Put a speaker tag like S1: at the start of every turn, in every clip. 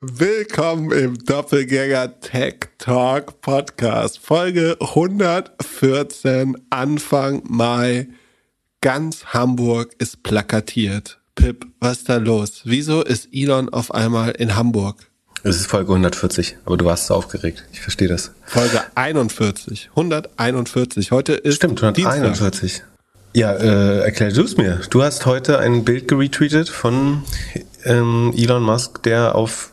S1: Willkommen im Doppelgänger Tech Talk Podcast, Folge 114, Anfang Mai. Ganz Hamburg ist plakatiert. Pip, was ist da los? Wieso ist Elon auf einmal in Hamburg?
S2: Es ist Folge 140, aber du warst so aufgeregt. Ich verstehe das.
S1: Folge 41. 141. Heute ist.
S2: Stimmt, 141. Dienstag. Ja, äh, erklär du es mir. Du hast heute ein Bild geretweetet von ähm, Elon Musk, der auf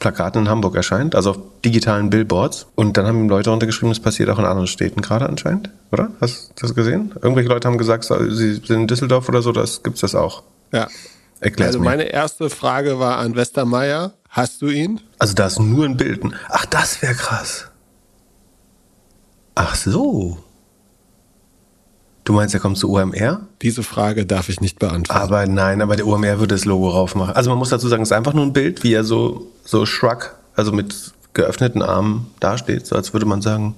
S2: Plakaten in Hamburg erscheint, also auf digitalen Billboards. Und dann haben Leute untergeschrieben, das passiert auch in anderen Städten gerade anscheinend, oder? Hast du das gesehen? Irgendwelche Leute haben gesagt, sie sind in Düsseldorf oder so, das gibt's das auch.
S1: Ja. Erklär also meine erste Frage war an Westermeier. Hast du ihn?
S2: Also da ist nur ein Bild. Ach, das wäre krass. Ach so. Du meinst, er kommt zu OMR?
S1: Diese Frage darf ich nicht beantworten.
S2: Aber nein, aber der OMR würde das Logo raufmachen. Also man muss dazu sagen, es ist einfach nur ein Bild, wie er so, so shrug, also mit geöffneten Armen dasteht, so als würde man sagen,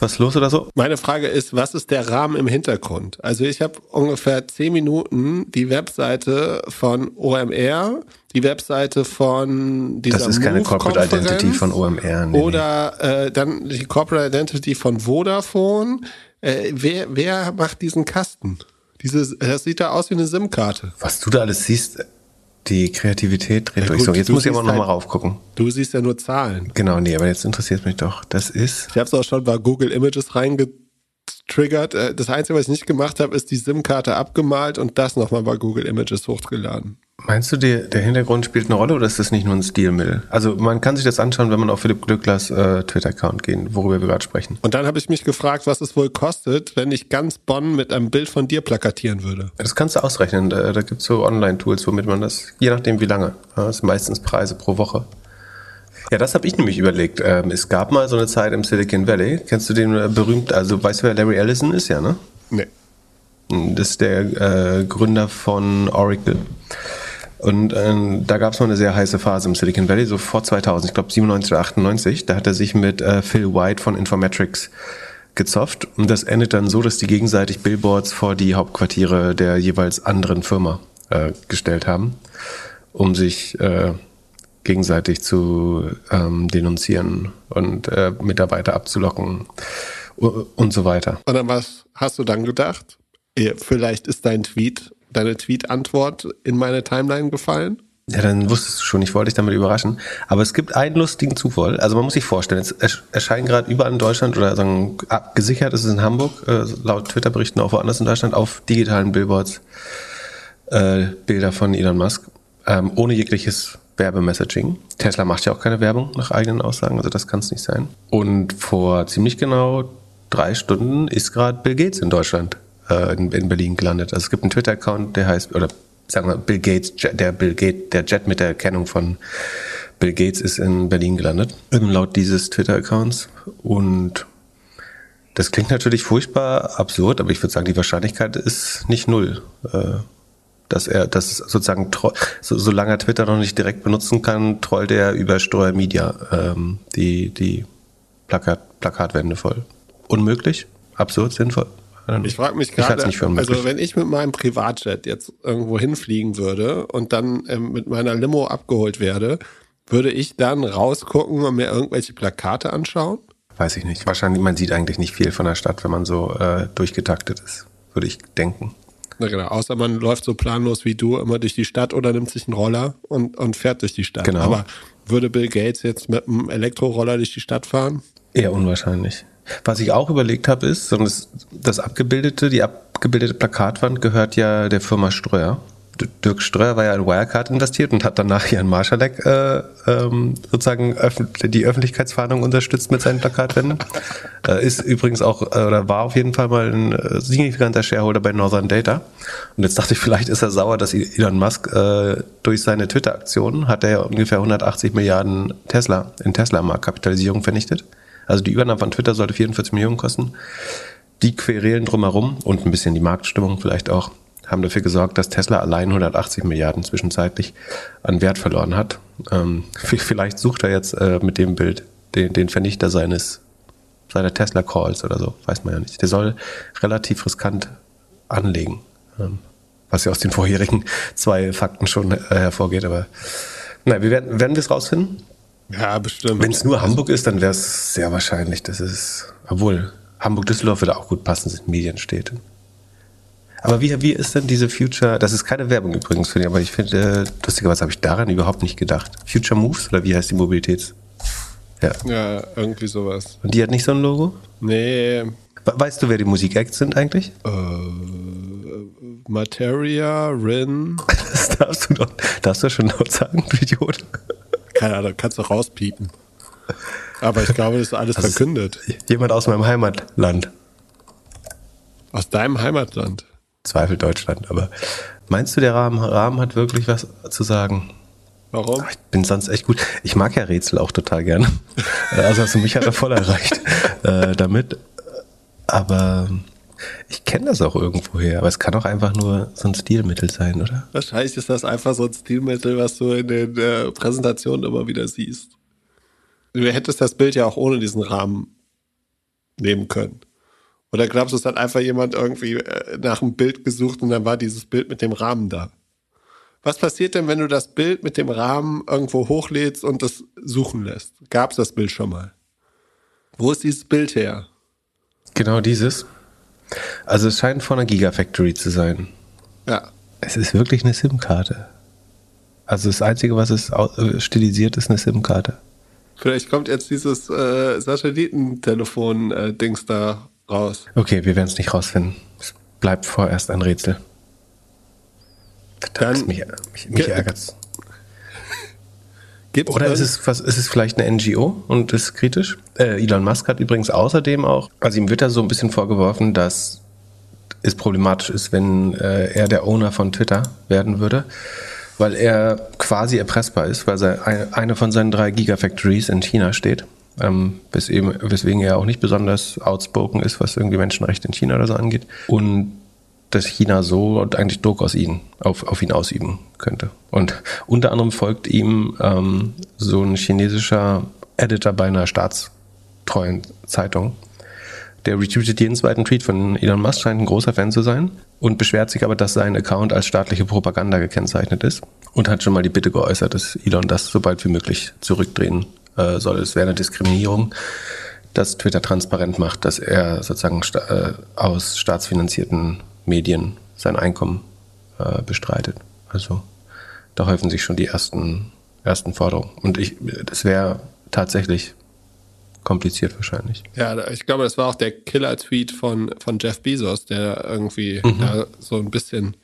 S2: was los oder so?
S1: Meine Frage ist, was ist der Rahmen im Hintergrund? Also ich habe ungefähr zehn Minuten die Webseite von OMR, die Webseite von dieser
S2: Das ist keine Corporate Identity von OMR.
S1: Nee, oder äh, dann die Corporate Identity von Vodafone. Äh, wer, wer macht diesen Kasten? Diese, das sieht da aus wie eine SIM-Karte.
S2: Was du da alles siehst, die Kreativität dreht ja, durch. so, jetzt muss ich aber nochmal halt, raufgucken.
S1: Du siehst ja nur Zahlen.
S2: Genau, nee, aber jetzt interessiert mich doch. Das ist.
S1: Ich habe es auch schon bei Google Images reingetriggert. Äh, das Einzige, was ich nicht gemacht habe, ist die SIM-Karte abgemalt und das nochmal bei Google Images hochgeladen.
S2: Meinst du, der, der Hintergrund spielt eine Rolle oder ist das nicht nur ein Stilmittel? Also man kann sich das anschauen, wenn man auf Philipp Glücklers äh, Twitter-Account gehen, worüber wir gerade sprechen.
S1: Und dann habe ich mich gefragt, was es wohl kostet, wenn ich ganz Bonn mit einem Bild von dir plakatieren würde.
S2: Das kannst du ausrechnen. Da, da gibt es so Online-Tools, womit man das, je nachdem wie lange, das sind meistens Preise pro Woche. Ja, das habe ich nämlich überlegt. Ähm, es gab mal so eine Zeit im Silicon Valley. Kennst du den äh, berühmt, also weißt du, wer Larry Ellison ist, ja, ne?
S1: Nee.
S2: Das ist der äh, Gründer von Oracle. Und ähm, da gab es mal eine sehr heiße Phase im Silicon Valley, so vor 2000, ich glaube 97 oder 98. Da hat er sich mit äh, Phil White von Informatrics gezofft. Und das endet dann so, dass die gegenseitig Billboards vor die Hauptquartiere der jeweils anderen Firma äh, gestellt haben, um sich äh, gegenseitig zu ähm, denunzieren und äh, Mitarbeiter abzulocken und so weiter.
S1: Und dann was hast du dann gedacht? Vielleicht ist dein Tweet deine Tweet-Antwort in meine Timeline gefallen?
S2: Ja, dann wusstest du schon, ich wollte dich damit überraschen. Aber es gibt einen lustigen Zufall. Also man muss sich vorstellen, es erscheinen gerade überall in Deutschland oder sagen, gesichert ist es in Hamburg, äh, laut Twitter-Berichten auch woanders in Deutschland, auf digitalen Billboards äh, Bilder von Elon Musk, ähm, ohne jegliches Werbemessaging. Tesla macht ja auch keine Werbung nach eigenen Aussagen, also das kann es nicht sein. Und vor ziemlich genau drei Stunden ist gerade Bill Gates in Deutschland äh, in, in, Berlin gelandet. Also es gibt einen Twitter-Account, der heißt, oder sagen wir Bill Gates, der Bill Gates, der Jet mit der Erkennung von Bill Gates ist in Berlin gelandet, laut dieses Twitter-Accounts. Und das klingt natürlich furchtbar absurd, aber ich würde sagen, die Wahrscheinlichkeit ist nicht null. Äh, dass er, dass sozusagen, so, solange er Twitter noch nicht direkt benutzen kann, trollt er über Steuer Media ähm, die, die Plakat, Plakatwände voll. Unmöglich? Absurd? Sinnvoll?
S1: Ich frage mich gerade, also wenn ich mit meinem Privatjet jetzt irgendwo hinfliegen würde und dann ähm, mit meiner Limo abgeholt werde, würde ich dann rausgucken und mir irgendwelche Plakate anschauen?
S2: Weiß ich nicht. Wahrscheinlich, man sieht eigentlich nicht viel von der Stadt, wenn man so äh, durchgetaktet ist, würde ich denken.
S1: Na genau, außer man läuft so planlos wie du immer durch die Stadt oder nimmt sich einen Roller und, und fährt durch die Stadt.
S2: Genau.
S1: Aber würde Bill Gates jetzt mit einem Elektroroller durch die Stadt fahren?
S2: Eher unwahrscheinlich. Was ich auch überlegt habe, ist, das, das abgebildete, die abgebildete Plakatwand gehört ja der Firma Streuer. Dirk Streuer war ja in Wirecard investiert und hat danach in Marschalek äh, ähm, sozusagen die Öffentlichkeitsfahndung unterstützt mit seinen Plakatwänden. äh, ist übrigens auch, äh, oder war auf jeden Fall mal ein äh, signifikanter Shareholder bei Northern Data. Und jetzt dachte ich, vielleicht ist er sauer, dass Elon Musk äh, durch seine Twitter-Aktionen hat er ja ungefähr 180 Milliarden Tesla in Tesla-Marktkapitalisierung vernichtet. Also die Übernahme von Twitter sollte 44 Millionen kosten. Die Querelen drumherum und ein bisschen die Marktstimmung vielleicht auch haben dafür gesorgt, dass Tesla allein 180 Milliarden zwischenzeitlich an Wert verloren hat. Ähm, vielleicht sucht er jetzt äh, mit dem Bild den, den Vernichter seines seiner Tesla Calls oder so, weiß man ja nicht. Der soll relativ riskant anlegen, ähm, was ja aus den vorherigen zwei Fakten schon äh, hervorgeht, aber Nein, wir werden, werden wir es rausfinden?
S1: Ja, bestimmt.
S2: Wenn es nur Hamburg ist, dann wäre es sehr wahrscheinlich, dass es, obwohl Hamburg-Düsseldorf würde auch gut passen, sind Medienstädte. Aber wie, wie ist denn diese Future, das ist keine Werbung übrigens für die, aber ich finde, lustigerweise habe ich daran überhaupt nicht gedacht. Future Moves oder wie heißt die Mobilitäts?
S1: Ja. Ja, irgendwie sowas.
S2: Und die hat nicht so ein Logo?
S1: Nee.
S2: Weißt du, wer die Musikacts sind eigentlich?
S1: Äh, Materia, Rin.
S2: Das darfst du doch, darfst du schon laut sagen, du Idiot.
S1: Keine Ahnung, kannst du rauspiepen. Aber ich glaube, das ist alles also verkündet.
S2: Jemand aus meinem Heimatland.
S1: Aus deinem Heimatland?
S2: Zweifel Deutschland, aber meinst du, der Rahmen, Rahmen hat wirklich was zu sagen?
S1: Warum?
S2: Ich bin sonst echt gut. Ich mag ja Rätsel auch total gerne. Also, also mich hat er voll erreicht äh, damit. Aber ich kenne das auch irgendwoher, aber es kann auch einfach nur so ein Stilmittel sein, oder?
S1: Wahrscheinlich ist das einfach so ein Stilmittel, was du in den äh, Präsentationen immer wieder siehst. Du hättest das Bild ja auch ohne diesen Rahmen nehmen können. Oder glaubst du, es hat einfach jemand irgendwie äh, nach einem Bild gesucht und dann war dieses Bild mit dem Rahmen da? Was passiert denn, wenn du das Bild mit dem Rahmen irgendwo hochlädst und das suchen lässt? Gab es das Bild schon mal? Wo ist dieses Bild her?
S2: Genau dieses. Also es scheint von einer Gigafactory zu sein.
S1: Ja.
S2: Es ist wirklich eine SIM-Karte. Also das Einzige, was es äh, stilisiert, ist eine SIM-Karte.
S1: Vielleicht kommt jetzt dieses äh, Satellitentelefon-Dings äh, da raus.
S2: Okay, wir werden es nicht rausfinden. Es bleibt vorerst ein Rätsel. Verdammt, mich, mich, mich ärgert's. Gibt's Oder ist es, was, ist es vielleicht eine NGO und ist kritisch? Äh, Elon Musk hat übrigens außerdem auch, also ihm wird da so ein bisschen vorgeworfen, dass es problematisch ist, wenn äh, er der Owner von Twitter werden würde, weil er quasi erpressbar ist, weil er eine von seinen drei Gigafactories in China steht. Ähm, weswegen er auch nicht besonders outspoken ist, was irgendwie Menschenrechte in China oder so angeht. Und dass China so eigentlich Druck aus ihn, auf, auf ihn ausüben könnte. Und unter anderem folgt ihm ähm, so ein chinesischer Editor bei einer staatstreuen Zeitung. Der retweetet jeden zweiten Tweet von Elon Musk, scheint ein großer Fan zu sein und beschwert sich aber, dass sein Account als staatliche Propaganda gekennzeichnet ist und hat schon mal die Bitte geäußert, dass Elon das so bald wie möglich zurückdrehen äh, soll. Es wäre eine Diskriminierung, dass Twitter transparent macht, dass er sozusagen sta äh, aus staatsfinanzierten Medien sein Einkommen äh, bestreitet. Also da häufen sich schon die ersten, ersten Forderungen. Und ich, das wäre tatsächlich kompliziert wahrscheinlich.
S1: Ja, ich glaube, das war auch der Killer-Tweet von, von Jeff Bezos, der irgendwie mhm. da so ein bisschen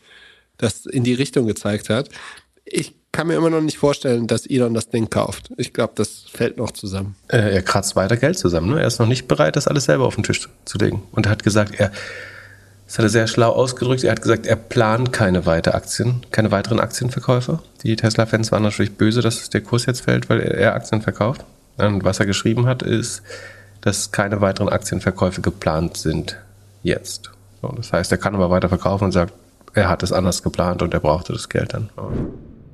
S1: das in die Richtung gezeigt hat. Ich kann mir immer noch nicht vorstellen, dass Elon das Ding kauft. Ich glaube, das fällt noch zusammen.
S2: Äh, er kratzt weiter Geld zusammen. Ne? Er ist noch nicht bereit, das alles selber auf den Tisch zu legen. Und er hat gesagt, er, das hat er sehr schlau ausgedrückt. Er hat gesagt, er plant keine weitere Aktien, keine weiteren Aktienverkäufe. Die Tesla-Fans waren natürlich böse, dass der Kurs jetzt fällt, weil er Aktien verkauft. Und was er geschrieben hat, ist, dass keine weiteren Aktienverkäufe geplant sind jetzt. So, das heißt, er kann aber weiter verkaufen und sagt, er hat es anders geplant und er brauchte das Geld dann.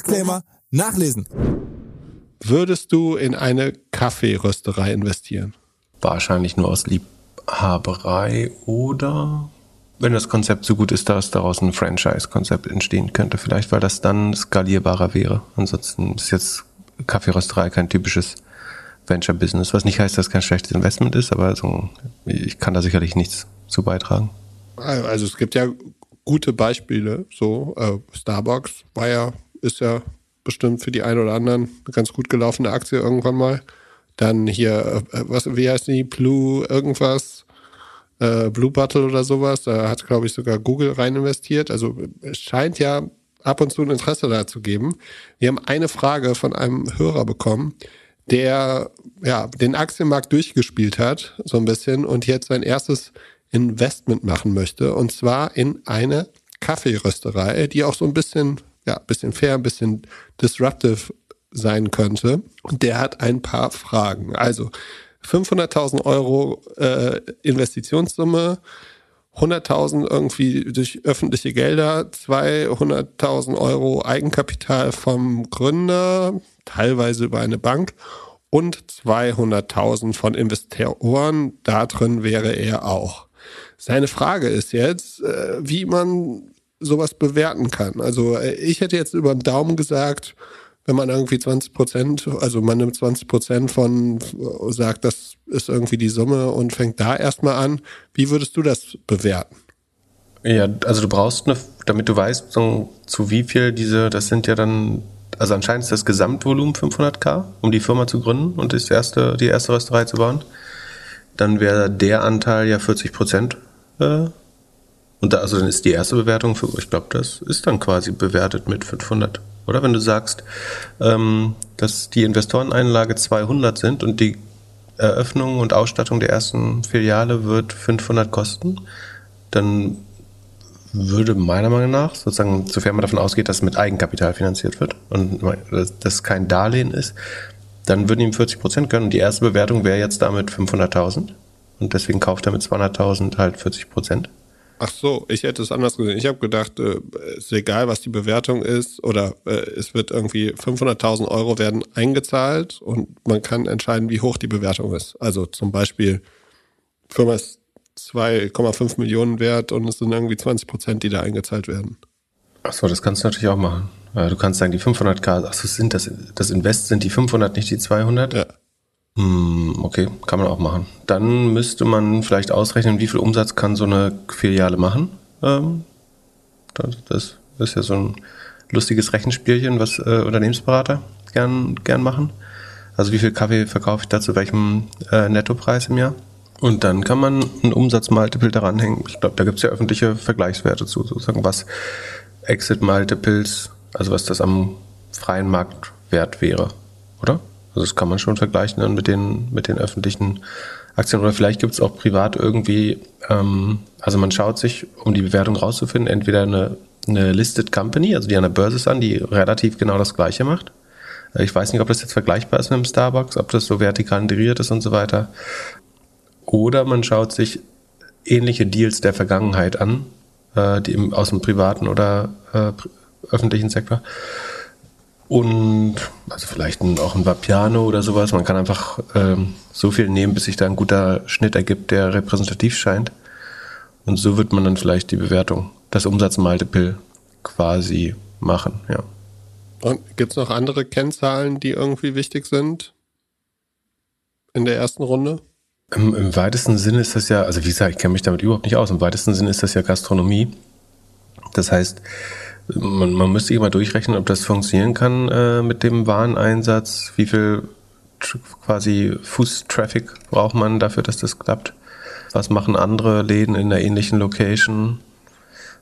S3: Disclaimer nachlesen.
S1: Würdest du in eine Kaffeerösterei investieren?
S2: Wahrscheinlich nur aus Lieb Haberei oder wenn das Konzept so gut ist, dass daraus ein Franchise-Konzept entstehen könnte, vielleicht, weil das dann skalierbarer wäre. Ansonsten ist jetzt Kaffeerösterei kein typisches Venture-Business, was nicht heißt, dass es kein schlechtes Investment ist, aber so, ich kann da sicherlich nichts zu beitragen.
S1: Also es gibt ja gute Beispiele, so äh, Starbucks war ja, ist ja bestimmt für die einen oder anderen eine ganz gut gelaufene Aktie irgendwann mal. Dann hier, äh, was, wie heißt die? Blue irgendwas? Äh, Blue Bottle oder sowas. Da hat, glaube ich, sogar Google rein investiert. Also es scheint ja ab und zu ein Interesse da zu geben. Wir haben eine Frage von einem Hörer bekommen, der ja den Aktienmarkt durchgespielt hat, so ein bisschen, und jetzt sein erstes Investment machen möchte. Und zwar in eine Kaffeerösterei, die auch so ein bisschen, ja, bisschen fair, ein bisschen disruptive sein könnte. Und der hat ein paar Fragen. Also 500.000 Euro äh, Investitionssumme, 100.000 irgendwie durch öffentliche Gelder, 200.000 Euro Eigenkapital vom Gründer, teilweise über eine Bank und 200.000 von Investoren. Da drin wäre er auch. Seine Frage ist jetzt, äh, wie man sowas bewerten kann. Also äh, ich hätte jetzt über den Daumen gesagt, wenn man irgendwie 20 Prozent, also man nimmt 20 Prozent von, sagt, das ist irgendwie die Summe und fängt da erstmal an. Wie würdest du das bewerten?
S2: Ja, also du brauchst eine, damit du weißt, so, zu wie viel diese, das sind ja dann, also anscheinend ist das Gesamtvolumen 500k, um die Firma zu gründen und das erste, die erste Rösterei zu bauen. Dann wäre der Anteil ja 40 Prozent. Äh, und da, also dann ist die erste Bewertung, für, ich glaube, das ist dann quasi bewertet mit 500. Oder wenn du sagst, ähm, dass die Investoreneinlage 200 sind und die Eröffnung und Ausstattung der ersten Filiale wird 500 kosten, dann würde meiner Meinung nach, sozusagen, sofern man davon ausgeht, dass es mit Eigenkapital finanziert wird und das kein Darlehen ist, dann würden ihm 40 Prozent gönnen. Und die erste Bewertung wäre jetzt damit 500.000 und deswegen kauft er mit 200.000 halt 40 Prozent.
S1: Ach so, ich hätte es anders gesehen. Ich habe gedacht, äh, ist egal, was die Bewertung ist, oder äh, es wird irgendwie 500.000 Euro werden eingezahlt und man kann entscheiden, wie hoch die Bewertung ist. Also zum Beispiel, Firma ist 2,5 Millionen wert und es sind irgendwie 20 Prozent, die da eingezahlt werden.
S2: Ach so, das kannst du natürlich auch machen. Du kannst sagen, die 500k, ach so, sind das, das Invest sind die 500, nicht die 200? Ja. Hm, okay, kann man auch machen. Dann müsste man vielleicht ausrechnen, wie viel Umsatz kann so eine Filiale machen. Ähm, das ist ja so ein lustiges Rechenspielchen, was äh, Unternehmensberater gern, gern machen. Also wie viel Kaffee verkaufe ich da zu welchem äh, Nettopreis im Jahr? Und dann kann man ein Umsatzmultiple daran hängen. Ich glaube, da gibt es ja öffentliche Vergleichswerte zu, sozusagen, was Exit Multiples, also was das am freien Markt wert wäre, oder? Also das kann man schon vergleichen dann mit den, mit den öffentlichen Aktien. Oder vielleicht gibt es auch privat irgendwie, ähm, also man schaut sich, um die Bewertung rauszufinden, entweder eine, eine Listed Company, also die an der Börse ist an, die relativ genau das Gleiche macht. Äh, ich weiß nicht, ob das jetzt vergleichbar ist mit dem Starbucks, ob das so vertikal integriert ist und so weiter. Oder man schaut sich ähnliche Deals der Vergangenheit an, äh, die im, aus dem privaten oder äh, öffentlichen Sektor und also vielleicht ein, auch ein Vapiano oder sowas. Man kann einfach ähm, so viel nehmen, bis sich da ein guter Schnitt ergibt, der repräsentativ scheint. Und so wird man dann vielleicht die Bewertung, das Umsatzmultiple quasi machen, ja.
S1: Und gibt es noch andere Kennzahlen, die irgendwie wichtig sind in der ersten Runde?
S2: Im, Im, weitesten Sinne ist das ja, also wie gesagt, ich kenne mich damit überhaupt nicht aus. Im weitesten Sinne ist das ja Gastronomie. Das heißt, man, man müsste immer durchrechnen, ob das funktionieren kann äh, mit dem Wareneinsatz. Wie viel quasi Fußtraffic braucht man dafür, dass das klappt? Was machen andere Läden in einer ähnlichen Location?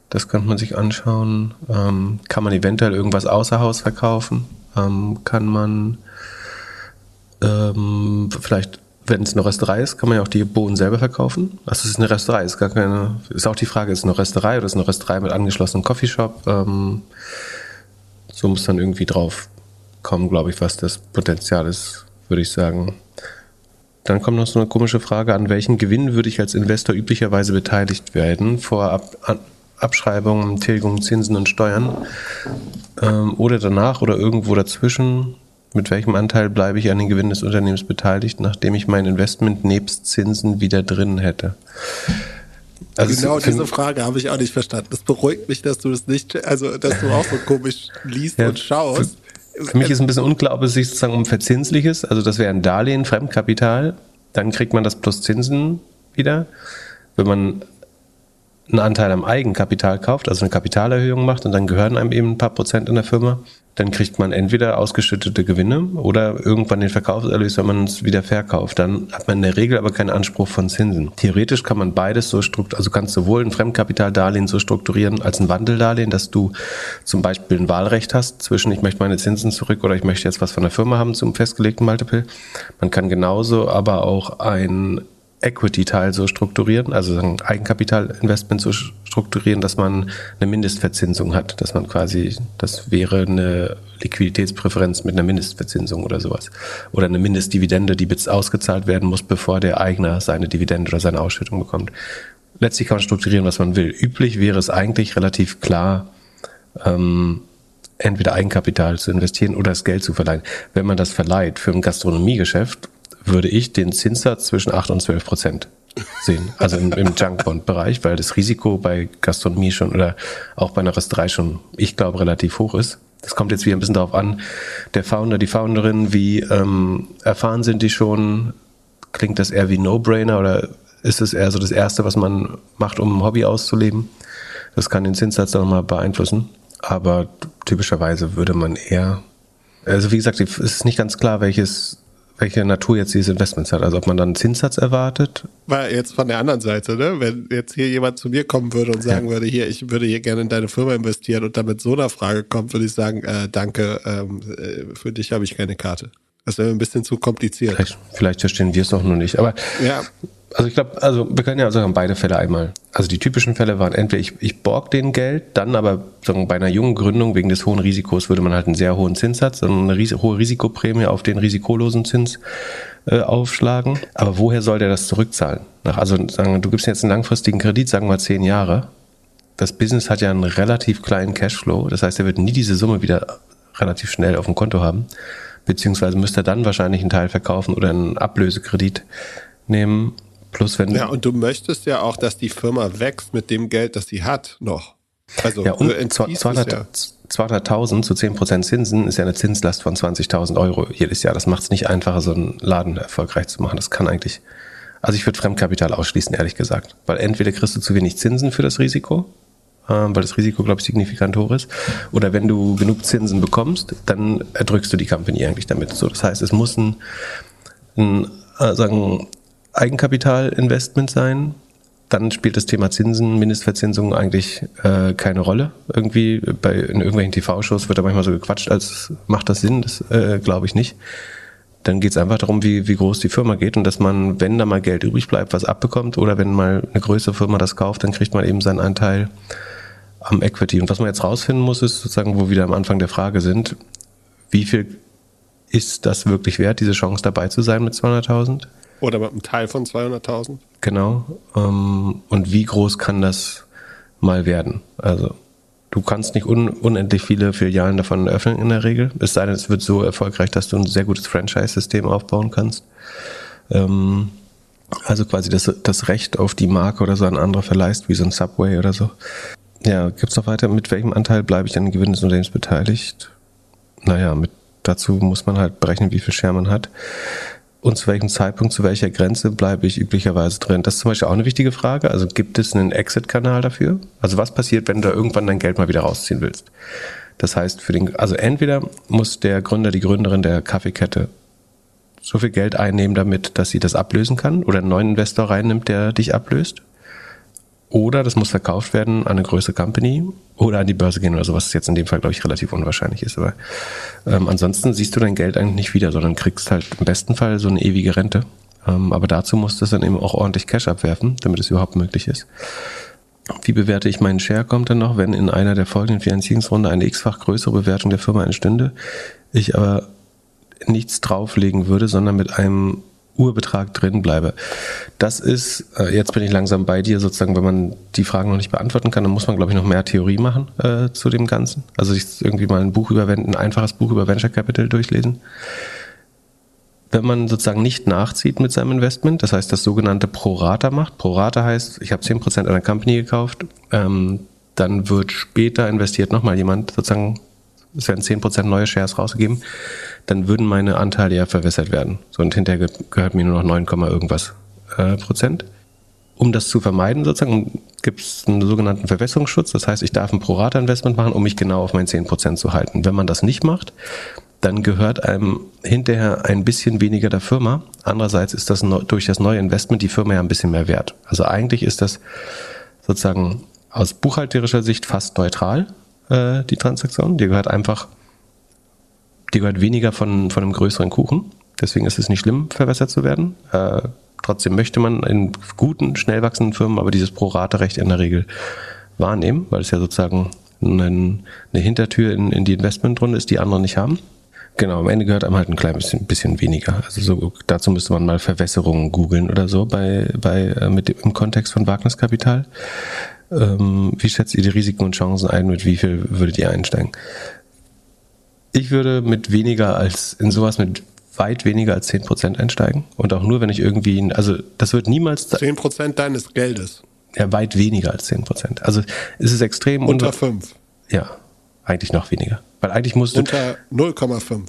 S2: Das könnte man sich anschauen. Ähm, kann man eventuell irgendwas außer Haus verkaufen? Ähm, kann man ähm, vielleicht wenn es eine Rösterei ist, kann man ja auch die Bohnen selber verkaufen. Also es ist eine Rösterei, ist gar keine, ist auch die Frage, ist es eine Rösterei oder ist es eine Rösterei mit angeschlossenem Coffeeshop? Ähm, so muss dann irgendwie drauf kommen, glaube ich, was das Potenzial ist, würde ich sagen. Dann kommt noch so eine komische Frage, an welchen Gewinn würde ich als Investor üblicherweise beteiligt werden vor Ab Abschreibungen, Tilgungen, Zinsen und Steuern ähm, oder danach oder irgendwo dazwischen mit welchem Anteil bleibe ich an den Gewinn des Unternehmens beteiligt, nachdem ich mein Investment nebst Zinsen wieder drin hätte?
S1: Also genau diese Frage habe ich auch nicht verstanden. Das beruhigt mich, dass du das nicht, also dass du auch so komisch liest ja, und schaust.
S2: Für, für mich ist ein bisschen unklar, ob es sich sozusagen um verzinsliches, also das wäre ein Darlehen, Fremdkapital, dann kriegt man das plus Zinsen wieder. Wenn man einen Anteil am Eigenkapital kauft, also eine Kapitalerhöhung macht und dann gehören einem eben ein paar Prozent in der Firma, dann kriegt man entweder ausgeschüttete Gewinne oder irgendwann den Verkaufserlös, wenn man es wieder verkauft. Dann hat man in der Regel aber keinen Anspruch von Zinsen. Theoretisch kann man beides so strukturieren, also kannst sowohl ein Fremdkapitaldarlehen so strukturieren als ein Wandeldarlehen, dass du zum Beispiel ein Wahlrecht hast zwischen ich möchte meine Zinsen zurück oder ich möchte jetzt was von der Firma haben zum festgelegten Multiple. Man kann genauso aber auch ein Equity-Teil so strukturieren, also ein Eigenkapitalinvestment so strukturieren, dass man eine Mindestverzinsung hat, dass man quasi, das wäre eine Liquiditätspräferenz mit einer Mindestverzinsung oder sowas. Oder eine Mindestdividende, die jetzt ausgezahlt werden muss, bevor der Eigner seine Dividende oder seine Ausschüttung bekommt. Letztlich kann man strukturieren, was man will. Üblich wäre es eigentlich relativ klar, ähm, entweder Eigenkapital zu investieren oder das Geld zu verleihen. Wenn man das verleiht für ein Gastronomiegeschäft, würde ich den Zinssatz zwischen 8 und 12 Prozent sehen. Also im, im Junkbond-Bereich, weil das Risiko bei Gastronomie schon oder auch bei einer Resterei schon, ich glaube, relativ hoch ist. Das kommt jetzt wieder ein bisschen darauf an, der Founder, die Founderin, wie ähm, erfahren sind die schon? Klingt das eher wie No-Brainer oder ist es eher so das Erste, was man macht, um ein Hobby auszuleben? Das kann den Zinssatz dann nochmal beeinflussen. Aber typischerweise würde man eher, also wie gesagt, es ist nicht ganz klar, welches welche Natur jetzt dieses Investments hat. Also ob man dann einen Zinssatz erwartet.
S1: Weil jetzt von der anderen Seite, ne? Wenn jetzt hier jemand zu mir kommen würde und sagen ja. würde, hier, ich würde hier gerne in deine Firma investieren und dann mit so einer Frage kommt, würde ich sagen, äh, danke, ähm, äh, für dich habe ich keine Karte. Das wäre ein bisschen zu kompliziert.
S2: Vielleicht, vielleicht verstehen wir es doch nur nicht. Aber ja also ich glaube, also wir können ja sagen, beide Fälle einmal. Also die typischen Fälle waren entweder ich, ich borg den Geld, dann aber sagen, bei einer jungen Gründung wegen des hohen Risikos würde man halt einen sehr hohen Zinssatz, eine ries hohe Risikoprämie auf den risikolosen Zins äh, aufschlagen. Aber woher soll der das zurückzahlen? Also sagen, du gibst jetzt einen langfristigen Kredit, sagen wir zehn Jahre. Das Business hat ja einen relativ kleinen Cashflow, das heißt, er wird nie diese Summe wieder relativ schnell auf dem Konto haben. Beziehungsweise müsste er dann wahrscheinlich einen Teil verkaufen oder einen Ablösekredit nehmen Plus wenn
S1: ja, und du möchtest ja auch, dass die Firma wächst mit dem Geld, das sie hat, noch.
S2: Also ja, und 200.000 ja. 200 zu 10% Zinsen ist ja eine Zinslast von 20.000 Euro jedes Jahr. Das macht es nicht einfacher, so einen Laden erfolgreich zu machen. Das kann eigentlich, also ich würde Fremdkapital ausschließen, ehrlich gesagt. Weil entweder kriegst du zu wenig Zinsen für das Risiko, ähm, weil das Risiko, glaube ich, signifikant hoch ist. Oder wenn du genug Zinsen bekommst, dann erdrückst du die Company eigentlich damit. So, das heißt, es muss ein, ein äh, sagen, Eigenkapitalinvestment sein. Dann spielt das Thema Zinsen, Mindestverzinsung eigentlich äh, keine Rolle. Irgendwie bei in irgendwelchen TV-Shows wird da manchmal so gequatscht, als macht das Sinn, das äh, glaube ich nicht. Dann geht es einfach darum, wie, wie groß die Firma geht und dass man, wenn da mal Geld übrig bleibt, was abbekommt oder wenn mal eine größere Firma das kauft, dann kriegt man eben seinen Anteil am Equity. Und was man jetzt rausfinden muss, ist sozusagen, wo wir wieder am Anfang der Frage sind, wie viel ist das wirklich wert, diese Chance dabei zu sein mit 200.000?
S1: Oder mit einem Teil von 200.000?
S2: Genau. Ähm, und wie groß kann das mal werden? Also du kannst nicht un unendlich viele Filialen davon öffnen in der Regel. Es sei denn, es wird so erfolgreich, dass du ein sehr gutes Franchise-System aufbauen kannst. Ähm, also quasi das, das Recht auf die Marke oder so an andere verleihst, wie so ein Subway oder so. Ja, gibt's noch weiter? Mit welchem Anteil bleibe ich an den Gewinn des Unternehmens beteiligt? Naja, mit, dazu muss man halt berechnen, wie viel Share man hat und zu welchem Zeitpunkt, zu welcher Grenze bleibe ich üblicherweise drin? Das ist zum Beispiel auch eine wichtige Frage. Also gibt es einen Exit-Kanal dafür? Also was passiert, wenn du irgendwann dein Geld mal wieder rausziehen willst? Das heißt, für den, also entweder muss der Gründer, die Gründerin der Kaffeekette so viel Geld einnehmen damit, dass sie das ablösen kann oder einen neuen Investor reinnimmt, der dich ablöst. Oder das muss verkauft werden an eine größere Company oder an die Börse gehen oder sowas, was jetzt in dem Fall, glaube ich, relativ unwahrscheinlich ist. Aber ähm, ansonsten siehst du dein Geld eigentlich nicht wieder, sondern kriegst halt im besten Fall so eine ewige Rente. Ähm, aber dazu musst du dann eben auch ordentlich Cash abwerfen, damit es überhaupt möglich ist. Wie bewerte ich meinen Share, kommt dann noch, wenn in einer der folgenden Finanzierungsrunde eine x-fach größere Bewertung der Firma entstünde, ich aber nichts drauflegen würde, sondern mit einem Urbetrag drin bleibe. Das ist, äh, jetzt bin ich langsam bei dir, sozusagen, wenn man die Fragen noch nicht beantworten kann, dann muss man, glaube ich, noch mehr Theorie machen äh, zu dem Ganzen. Also sich irgendwie mal ein Buch über, ein einfaches Buch über Venture Capital durchlesen. Wenn man sozusagen nicht nachzieht mit seinem Investment, das heißt das sogenannte Pro-Rata macht. Pro-Rata heißt, ich habe 10% einer Company gekauft, ähm, dann wird später investiert nochmal jemand sozusagen es werden 10% neue Shares rausgegeben, dann würden meine Anteile ja verwässert werden. So, und hinterher gehört mir nur noch 9, irgendwas äh, Prozent. Um das zu vermeiden, sozusagen, gibt es einen sogenannten Verwässerungsschutz. Das heißt, ich darf ein Pro-Rata-Investment machen, um mich genau auf mein 10% zu halten. Wenn man das nicht macht, dann gehört einem hinterher ein bisschen weniger der Firma. Andererseits ist das durch das neue Investment die Firma ja ein bisschen mehr wert. Also eigentlich ist das sozusagen aus buchhalterischer Sicht fast neutral, äh, die Transaktion. Die gehört einfach, die gehört weniger von, von einem größeren Kuchen. Deswegen ist es nicht schlimm, verwässert zu werden. Äh, Trotzdem möchte man in guten, schnell wachsenden Firmen aber dieses Pro-Rate-Recht in der Regel wahrnehmen, weil es ja sozusagen eine Hintertür in, in die Investmentrunde ist, die andere nicht haben. Genau, am Ende gehört einem halt ein klein bisschen, bisschen weniger. Also so, dazu müsste man mal Verwässerungen googeln oder so bei, bei, äh, mit im Kontext von Wagniskapital. Ähm, wie schätzt ihr die Risiken und Chancen ein? Mit wie viel würdet ihr einsteigen? Ich würde mit weniger als, in sowas mit weit weniger als 10% einsteigen. Und auch nur, wenn ich irgendwie, also das wird niemals.
S1: 10% deines Geldes.
S2: Ja, weit weniger als 10%. Also es ist extrem
S1: unter 5.
S2: Ja, eigentlich noch weniger. Weil eigentlich musst du.
S1: Unter 0,5.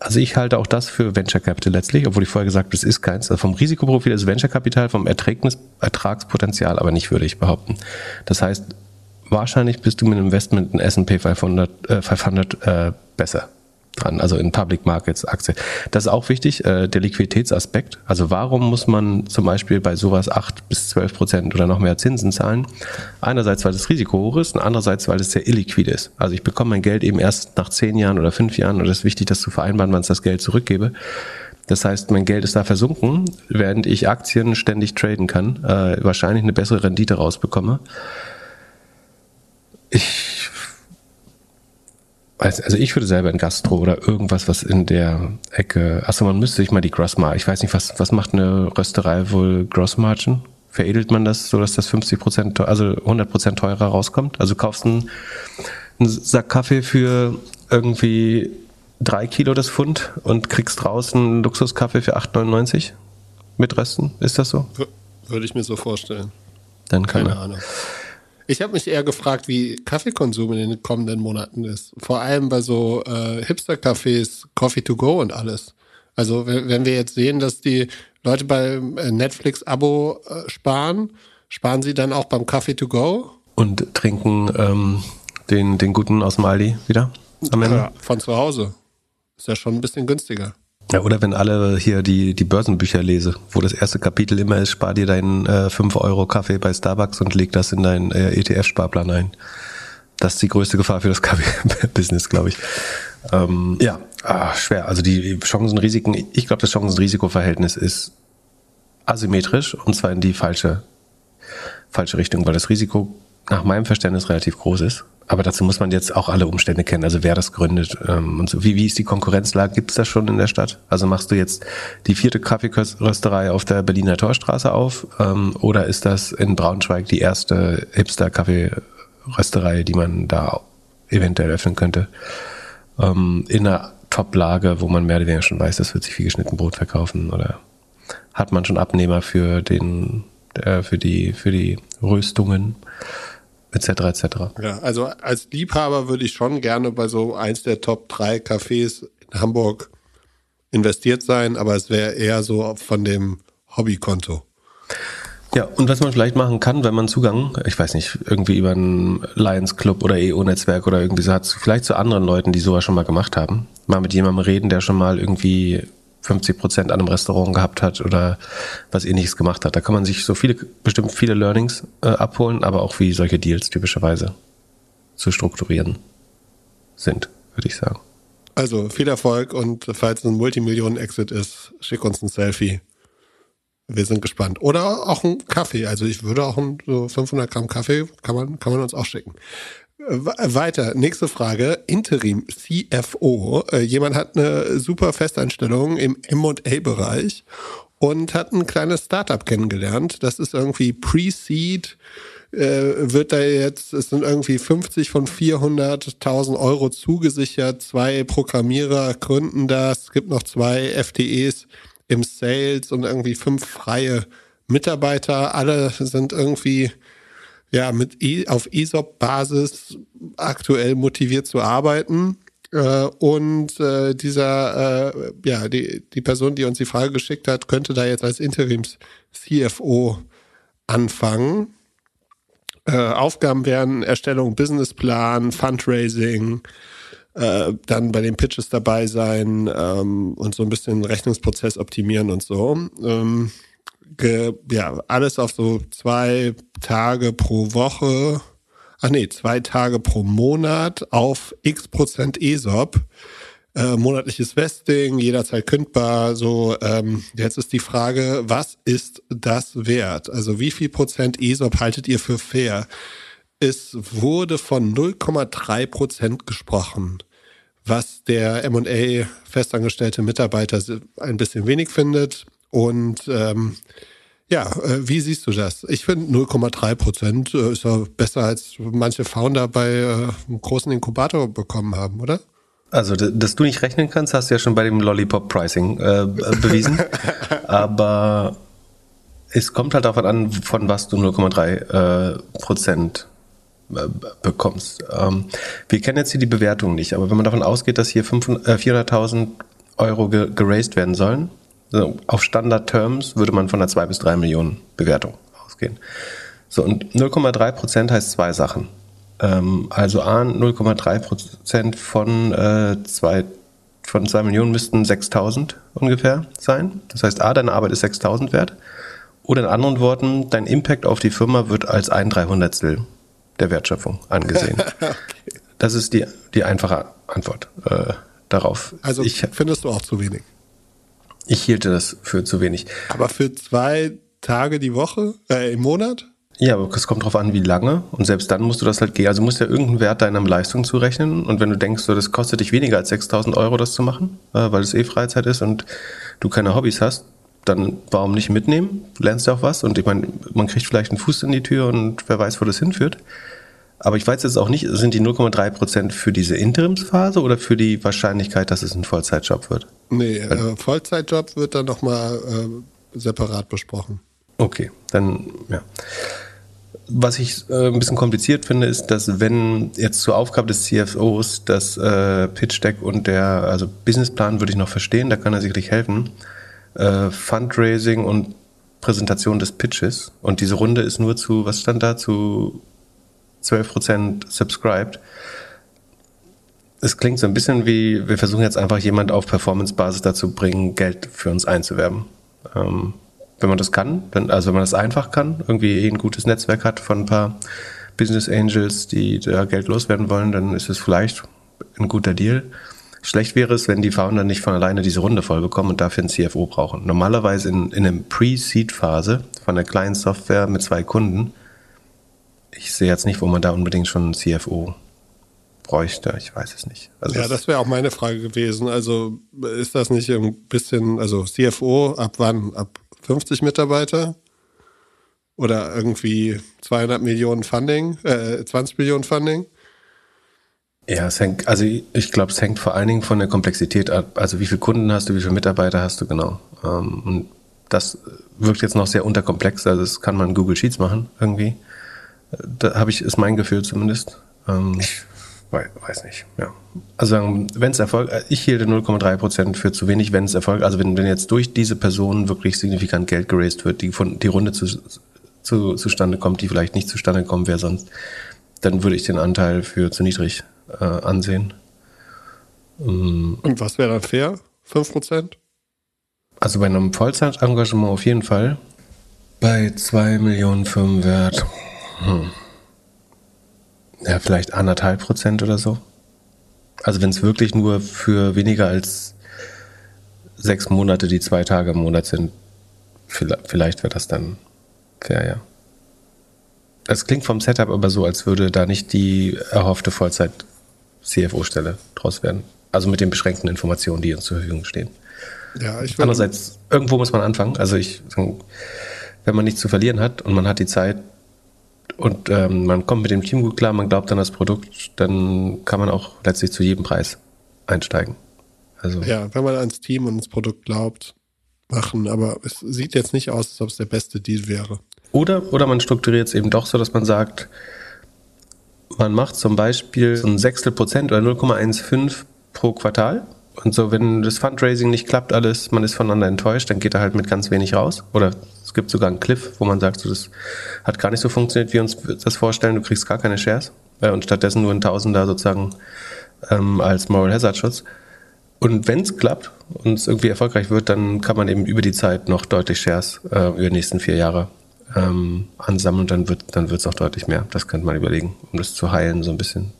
S2: Also ich halte auch das für Venture Capital letztlich, obwohl ich vorher gesagt habe, das ist keins. Also vom Risikoprofil ist Venture Capital, vom Erträgnis, Ertragspotenzial aber nicht, würde ich behaupten. Das heißt, wahrscheinlich bist du mit einem Investment in S&P 500, äh, 500 äh, besser dran, also in Public Markets Aktie. Das ist auch wichtig, äh, der Liquiditätsaspekt. Also warum muss man zum Beispiel bei sowas 8 bis 12 Prozent oder noch mehr Zinsen zahlen? Einerseits, weil das Risiko hoch ist und andererseits, weil es sehr illiquid ist. Also ich bekomme mein Geld eben erst nach 10 Jahren oder 5 Jahren und es ist wichtig, das zu vereinbaren, wann ich das Geld zurückgebe. Das heißt, mein Geld ist da versunken, während ich Aktien ständig traden kann, äh, wahrscheinlich eine bessere Rendite rausbekomme. Ich also ich würde selber in Gastro oder irgendwas, was in der Ecke, achso, man müsste sich mal die Grossmargin, ich weiß nicht, was, was macht eine Rösterei wohl Grossmargin? Veredelt man das so, dass das 50 Prozent, also 100 Prozent teurer rauskommt? Also kaufst einen, einen Sack Kaffee für irgendwie drei Kilo das Pfund und kriegst draußen einen Luxuskaffee für 8,99 mit Rösten? Ist das so?
S1: Würde ich mir so vorstellen.
S2: Dann kann
S1: Keine
S2: er.
S1: Ahnung. Ich habe mich eher gefragt, wie Kaffeekonsum in den kommenden Monaten ist. Vor allem bei so äh, Hipster-Cafés, Coffee to go und alles. Also wenn, wenn wir jetzt sehen, dass die Leute beim äh, Netflix-Abo äh, sparen, sparen sie dann auch beim Coffee to go?
S2: Und trinken ähm, den, den guten aus Mali wieder am Ende?
S1: Ja, von zu Hause. Ist ja schon ein bisschen günstiger.
S2: Ja, oder wenn alle hier die, die Börsenbücher lese, wo das erste Kapitel immer ist, spar dir deinen äh, 5 Euro Kaffee bei Starbucks und leg das in deinen äh, ETF-Sparplan ein. Das ist die größte Gefahr für das Kaffee-Business, glaube ich. Ähm, ja, ah, schwer. Also die Chancen-Risiken, ich glaube, das Chancen-Risiko-Verhältnis ist asymmetrisch und zwar in die falsche, falsche Richtung, weil das Risiko nach meinem Verständnis relativ groß ist. Aber dazu muss man jetzt auch alle Umstände kennen, also wer das gründet ähm, und so. Wie, wie ist die Konkurrenzlage? Gibt es das schon in der Stadt? Also machst du jetzt die vierte Kaffeerösterei auf der Berliner Torstraße auf ähm, oder ist das in Braunschweig die erste Hipster-Kaffeerösterei, die man da eventuell öffnen könnte? Ähm, in einer Top-Lage, wo man mehr oder weniger schon weiß, das wird sich wie geschnitten Brot verkaufen oder hat man schon Abnehmer für den, äh, für die, für die Röstungen? Etc. etc.
S1: Ja, also als Liebhaber würde ich schon gerne bei so eins der Top 3 Cafés in Hamburg investiert sein, aber es wäre eher so von dem Hobbykonto.
S2: Ja, und was man vielleicht machen kann, wenn man Zugang, ich weiß nicht, irgendwie über einen Lions Club oder EO-Netzwerk oder irgendwie so hat, vielleicht zu anderen Leuten, die sowas schon mal gemacht haben, mal mit jemandem reden, der schon mal irgendwie 50 Prozent an einem Restaurant gehabt hat oder was ähnliches gemacht hat. Da kann man sich so viele, bestimmt viele Learnings äh, abholen, aber auch wie solche Deals typischerweise zu strukturieren sind, würde ich sagen.
S1: Also viel Erfolg und falls ein Multimillionen-Exit ist, schick uns ein Selfie. Wir sind gespannt. Oder auch ein Kaffee. Also ich würde auch ein, so 500 Gramm Kaffee kann man, kann man uns auch schicken. Weiter, nächste Frage. Interim CFO. Äh, jemand hat eine super Festeinstellung im M&A-Bereich und hat ein kleines Startup kennengelernt. Das ist irgendwie Pre-Seed, äh, wird da jetzt, es sind irgendwie 50 von 400.000 Euro zugesichert. Zwei Programmierer gründen das. Es gibt noch zwei FTEs im Sales und irgendwie fünf freie Mitarbeiter. Alle sind irgendwie ja, mit e auf ESOP-Basis aktuell motiviert zu arbeiten. Äh, und äh, dieser, äh, ja, die, die Person, die uns die Frage geschickt hat, könnte da jetzt als Interims-CFO anfangen. Äh, Aufgaben wären Erstellung Businessplan, Fundraising, äh, dann bei den Pitches dabei sein ähm, und so ein bisschen Rechnungsprozess optimieren und so. Ähm, ja, alles auf so zwei Tage pro Woche, ach nee, zwei Tage pro Monat auf x Prozent ESOP. äh, monatliches Vesting, jederzeit kündbar. So, ähm, jetzt ist die Frage, was ist das wert? Also wie viel Prozent ESOP haltet ihr für fair? Es wurde von 0,3 Prozent gesprochen, was der M&A festangestellte Mitarbeiter ein bisschen wenig findet. Und ähm, ja, äh, wie siehst du das? Ich finde 0,3 Prozent äh, ist ja besser als manche Founder bei äh, einem großen Inkubator bekommen haben, oder?
S2: Also, dass du nicht rechnen kannst, hast du ja schon bei dem Lollipop-Pricing äh, bewiesen. Aber es kommt halt davon an, von was du 0,3 äh, Prozent bekommst. Ähm, wir kennen jetzt hier die Bewertung nicht, aber wenn man davon ausgeht, dass hier 400.000 Euro geraced werden sollen, also auf Standard Terms würde man von einer 2 bis 3 Millionen Bewertung ausgehen. So, und 0,3 Prozent heißt zwei Sachen. Ähm, also A, 0,3 Prozent von, äh, zwei, von 2 Millionen müssten 6.000 ungefähr sein. Das heißt, A, deine Arbeit ist 6.000 wert. Oder in anderen Worten, dein Impact auf die Firma wird als ein Dreihundertstel der Wertschöpfung angesehen. okay. Das ist die, die einfache Antwort äh, darauf.
S1: Also ich, findest du auch zu wenig?
S2: Ich hielte das für zu wenig.
S1: Aber für zwei Tage die Woche, äh, im Monat?
S2: Ja, aber es kommt drauf an, wie lange. Und selbst dann musst du das halt gehen. Also musst ja irgendeinen Wert deiner Leistung zurechnen. Und wenn du denkst, so, das kostet dich weniger als 6000 Euro, das zu machen, äh, weil es eh Freizeit ist und du keine Hobbys hast, dann warum nicht mitnehmen? Du lernst ja auch was. Und ich meine, man kriegt vielleicht einen Fuß in die Tür und wer weiß, wo das hinführt. Aber ich weiß jetzt auch nicht, sind die 0,3 Prozent für diese Interimsphase oder für die Wahrscheinlichkeit, dass es ein Vollzeitjob wird?
S1: Nee, äh, Vollzeitjob wird dann nochmal äh, separat besprochen.
S2: Okay, dann ja. Was ich äh, ein bisschen kompliziert finde, ist, dass wenn jetzt zur Aufgabe des CFOs das äh, Pitch Deck und der also Businessplan würde ich noch verstehen, da kann er sicherlich helfen. Äh, Fundraising und Präsentation des Pitches und diese Runde ist nur zu, was stand da, zu 12% subscribed. Es klingt so ein bisschen wie, wir versuchen jetzt einfach jemand auf Performance-Basis dazu bringen, Geld für uns einzuwerben. Ähm, wenn man das kann, dann, also wenn man das einfach kann, irgendwie ein gutes Netzwerk hat von ein paar Business Angels, die da Geld loswerden wollen, dann ist es vielleicht ein guter Deal. Schlecht wäre es, wenn die Founder nicht von alleine diese Runde voll bekommen und dafür ein CFO brauchen. Normalerweise in, in einer Pre-Seed-Phase von einer kleinen Software mit zwei Kunden ich sehe jetzt nicht, wo man da unbedingt schon einen CFO bräuchte. Ich weiß es nicht.
S1: Also ja, das wäre auch meine Frage gewesen. Also ist das nicht ein bisschen, also CFO ab wann? Ab 50 Mitarbeiter? Oder irgendwie 200 Millionen Funding, äh, 20 Millionen Funding?
S2: Ja, es hängt, also ich glaube, es hängt vor allen Dingen von der Komplexität ab. Also wie viele Kunden hast du, wie viele Mitarbeiter hast du genau. Ähm, und das wirkt jetzt noch sehr unterkomplex. Also das kann man in Google Sheets machen irgendwie. Da habe ich, ist mein Gefühl zumindest. Ähm, ich weiß nicht, ja. Also wenn es Erfolg, äh, ich hielte 0,3 Prozent für zu wenig, wenn es Erfolg, also wenn, wenn jetzt durch diese Person wirklich signifikant Geld geraced wird, die von die Runde zu, zu, zustande kommt, die vielleicht nicht zustande kommen wäre sonst, dann würde ich den Anteil für zu niedrig äh, ansehen.
S1: Und was wäre dann fair? 5 Prozent?
S2: Also bei einem Vollzeitengagement auf jeden Fall. Bei 2 Millionen Firmenwert hm. Ja, vielleicht anderthalb Prozent oder so. Also wenn es wirklich nur für weniger als sechs Monate die zwei Tage im Monat sind, vielleicht wäre das dann fair, ja. Es klingt vom Setup aber so, als würde da nicht die erhoffte Vollzeit-CFO-Stelle draus werden. Also mit den beschränkten Informationen, die uns zur Verfügung stehen. Ja, ich Andererseits, irgendwo muss man anfangen. Also ich, wenn man nichts zu verlieren hat und man hat die Zeit, und ähm, man kommt mit dem Team gut klar, man glaubt an das Produkt, dann kann man auch letztlich zu jedem Preis einsteigen.
S1: Also ja, wenn man ans Team und ins Produkt glaubt, machen. Aber es sieht jetzt nicht aus, als ob es der beste Deal wäre.
S2: Oder, oder man strukturiert es eben doch so, dass man sagt, man macht zum Beispiel so ein Sechstel Prozent oder 0,15 pro Quartal. Und so, wenn das Fundraising nicht klappt, alles, man ist voneinander enttäuscht, dann geht er halt mit ganz wenig raus. Oder es gibt sogar einen Cliff, wo man sagt, so, das hat gar nicht so funktioniert, wie wir uns das vorstellen, du kriegst gar keine Shares äh, und stattdessen nur ein Tausender sozusagen ähm, als Moral Hazard Schutz. Und wenn es klappt und es irgendwie erfolgreich wird, dann kann man eben über die Zeit noch deutlich Shares äh, über die nächsten vier Jahre ähm, ansammeln und dann wird dann auch deutlich mehr. Das könnte man überlegen, um das zu heilen so ein bisschen.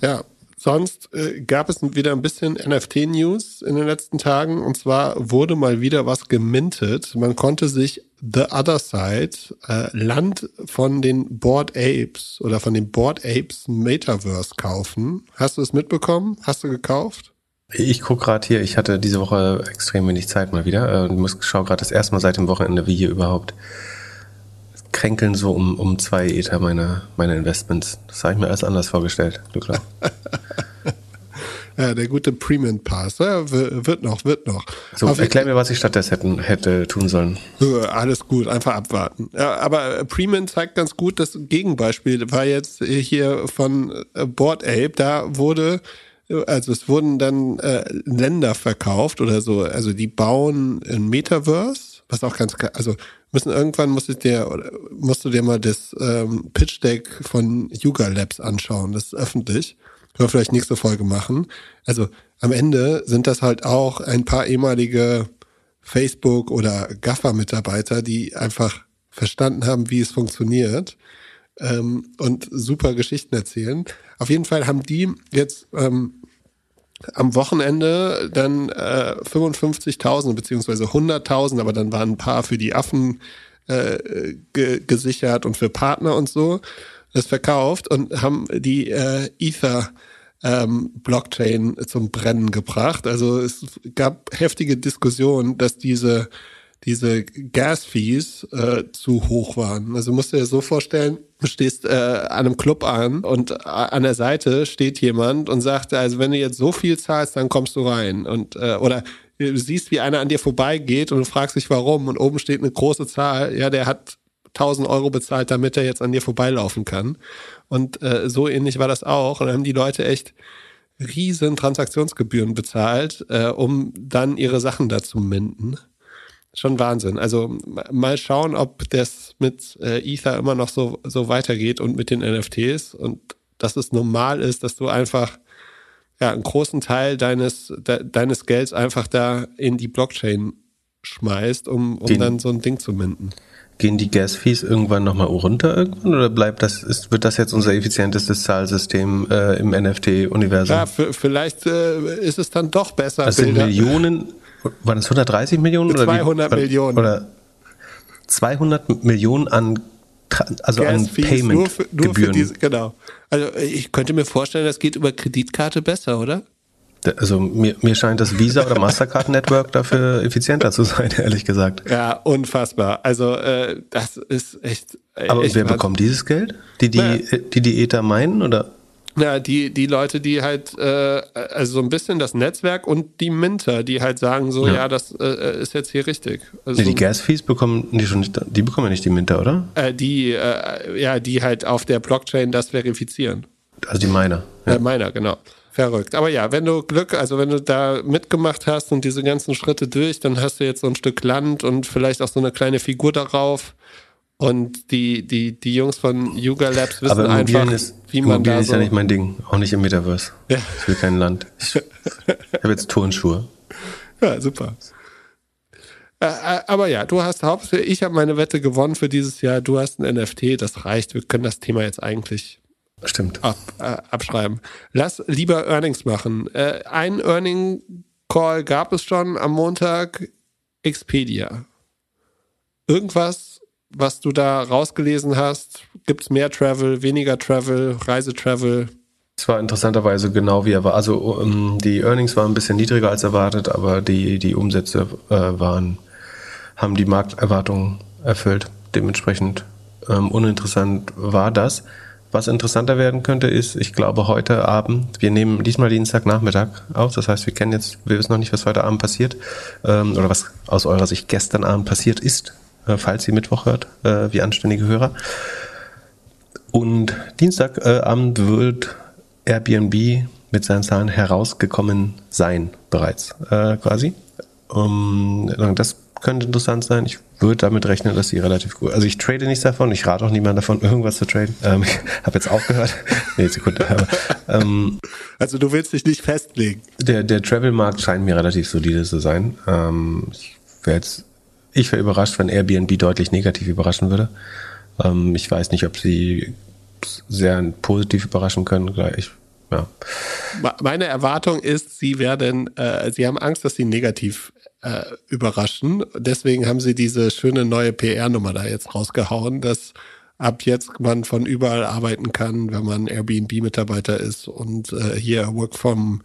S1: Ja, sonst äh, gab es wieder ein bisschen NFT-News in den letzten Tagen. Und zwar wurde mal wieder was gemintet. Man konnte sich The Other Side, äh, Land von den Board Apes oder von den Board Apes Metaverse kaufen. Hast du es mitbekommen? Hast du gekauft?
S2: Ich gucke gerade hier, ich hatte diese Woche extrem wenig Zeit mal wieder und muss schaue gerade das erste Mal seit dem Wochenende, wie hier überhaupt kränkeln so um, um zwei Ether meine, meine Investments. Das habe ich mir alles anders vorgestellt, klar.
S1: ja, der gute Premium Pass. Ja, wird noch, wird noch.
S2: So, Auf erklär mir, was ich stattdessen hätten, hätte tun sollen.
S1: Alles gut, einfach abwarten. Ja, aber Premium zeigt ganz gut, das Gegenbeispiel war jetzt hier von Board Ape. Da wurde also es wurden dann äh, Länder verkauft oder so, also die bauen ein Metaverse, was auch ganz, also müssen irgendwann musst du dir, oder musst du dir mal das ähm, Pitch Deck von Yuga Labs anschauen, das ist öffentlich. Können wir vielleicht nächste Folge machen. Also am Ende sind das halt auch ein paar ehemalige Facebook- oder Gaffer-Mitarbeiter, die einfach verstanden haben, wie es funktioniert ähm, und super Geschichten erzählen. Auf jeden Fall haben die jetzt ähm, am Wochenende dann äh, 55.000 beziehungsweise 100.000, aber dann waren ein paar für die Affen äh, ge gesichert und für Partner und so das verkauft und haben die äh, Ether ähm, Blockchain zum Brennen gebracht. Also es gab heftige Diskussionen, dass diese diese Gas-Fees äh, zu hoch waren. Also musst du dir so vorstellen, du stehst äh, an einem Club an und äh, an der Seite steht jemand und sagt, also wenn du jetzt so viel zahlst, dann kommst du rein. Und äh, oder du siehst, wie einer an dir vorbeigeht und du fragst dich warum und oben steht eine große Zahl, ja, der hat 1000 Euro bezahlt, damit er jetzt an dir vorbeilaufen kann. Und äh, so ähnlich war das auch. Und dann haben die Leute echt riesen Transaktionsgebühren bezahlt, äh, um dann ihre Sachen dazu minden schon Wahnsinn. Also mal schauen, ob das mit äh, Ether immer noch so, so weitergeht und mit den NFTs und dass es normal ist, dass du einfach ja, einen großen Teil deines, de, deines Gelds einfach da in die Blockchain schmeißt, um, um dann so ein Ding zu minden.
S2: Gehen die Gas-Fees irgendwann nochmal runter irgendwann oder bleibt das, ist, wird das jetzt unser effizientestes Zahlsystem äh, im NFT-Universum?
S1: Ja, vielleicht äh, ist es dann doch besser.
S2: Das sind Millionen, waren es 130 Millionen?
S1: 200
S2: oder
S1: wie, Millionen.
S2: Oder 200 Millionen an, also Gas an Payment-Gebühren.
S1: Genau. Also ich könnte mir vorstellen, das geht über Kreditkarte besser, oder?
S2: Also mir, mir scheint das Visa oder Mastercard Network dafür effizienter zu sein, ehrlich gesagt.
S1: Ja, unfassbar. Also äh, das ist echt.
S2: Aber echt wer bekommt dieses Geld? Die die, ja. die die Ether meinen oder?
S1: Ja, die, die Leute, die halt, äh, also so ein bisschen das Netzwerk und die Minter, die halt sagen so, ja, ja das äh, ist jetzt hier richtig.
S2: Also nee, die Gas-Fees bekommen die schon nicht, die bekommen ja nicht die Minter, oder?
S1: Äh, die, äh, ja, die halt auf der Blockchain das verifizieren.
S2: Also die Miner.
S1: Ja, äh, Miner, genau. Verrückt. Aber ja, wenn du Glück, also wenn du da mitgemacht hast und diese ganzen Schritte durch, dann hast du jetzt so ein Stück Land und vielleicht auch so eine kleine Figur darauf. Und die, die, die Jungs von Yuga Labs wissen
S2: Aber
S1: einfach,
S2: ist, wie man da ist so ja nicht mein Ding, auch nicht im Metaverse.
S1: Ja.
S2: Ich will kein Land. Ich, ich habe jetzt Turnschuhe.
S1: Ja, super. Äh, äh, aber ja, du hast hauptsächlich, ich habe meine Wette gewonnen für dieses Jahr. Du hast ein NFT, das reicht. Wir können das Thema jetzt eigentlich
S2: Stimmt.
S1: Ab, äh, abschreiben. Lass lieber Earnings machen. Äh, ein Earning Call gab es schon am Montag. Expedia. Irgendwas was du da rausgelesen hast? Gibt es mehr Travel, weniger Travel, Reisetravel?
S2: Es war interessanterweise genau wie er war. Also um, ähm, die Earnings waren ein bisschen niedriger als erwartet, aber die, die Umsätze äh, waren, haben die Markterwartungen erfüllt. Dementsprechend ähm, uninteressant war das. Was interessanter werden könnte, ist, ich glaube, heute Abend, wir nehmen diesmal Dienstagnachmittag auf, das heißt, wir kennen jetzt, wir wissen noch nicht, was heute Abend passiert, ähm, oder was aus eurer Sicht gestern Abend passiert ist, falls ihr Mittwoch hört, äh, wie anständige Hörer. Und Dienstagabend äh, wird Airbnb mit seinen Zahlen herausgekommen sein, bereits äh, quasi. Um, das könnte interessant sein. Ich würde damit rechnen, dass sie relativ gut. Also ich trade nichts davon. Ich rate auch niemand davon, irgendwas zu traden. Ähm, ich habe jetzt aufgehört. nee, Sekunde. Ähm,
S1: also du willst dich nicht festlegen.
S2: Der, der Travel-Markt scheint mir relativ solide zu sein. Ähm, ich werde jetzt ich wäre überrascht, wenn Airbnb deutlich negativ überraschen würde. Ähm, ich weiß nicht, ob sie sehr positiv überraschen können. Ich ja.
S1: Meine Erwartung ist, sie werden, äh, sie haben Angst, dass sie negativ äh, überraschen. Deswegen haben sie diese schöne neue PR-Nummer da jetzt rausgehauen, dass ab jetzt man von überall arbeiten kann, wenn man Airbnb-Mitarbeiter ist und äh, hier Work from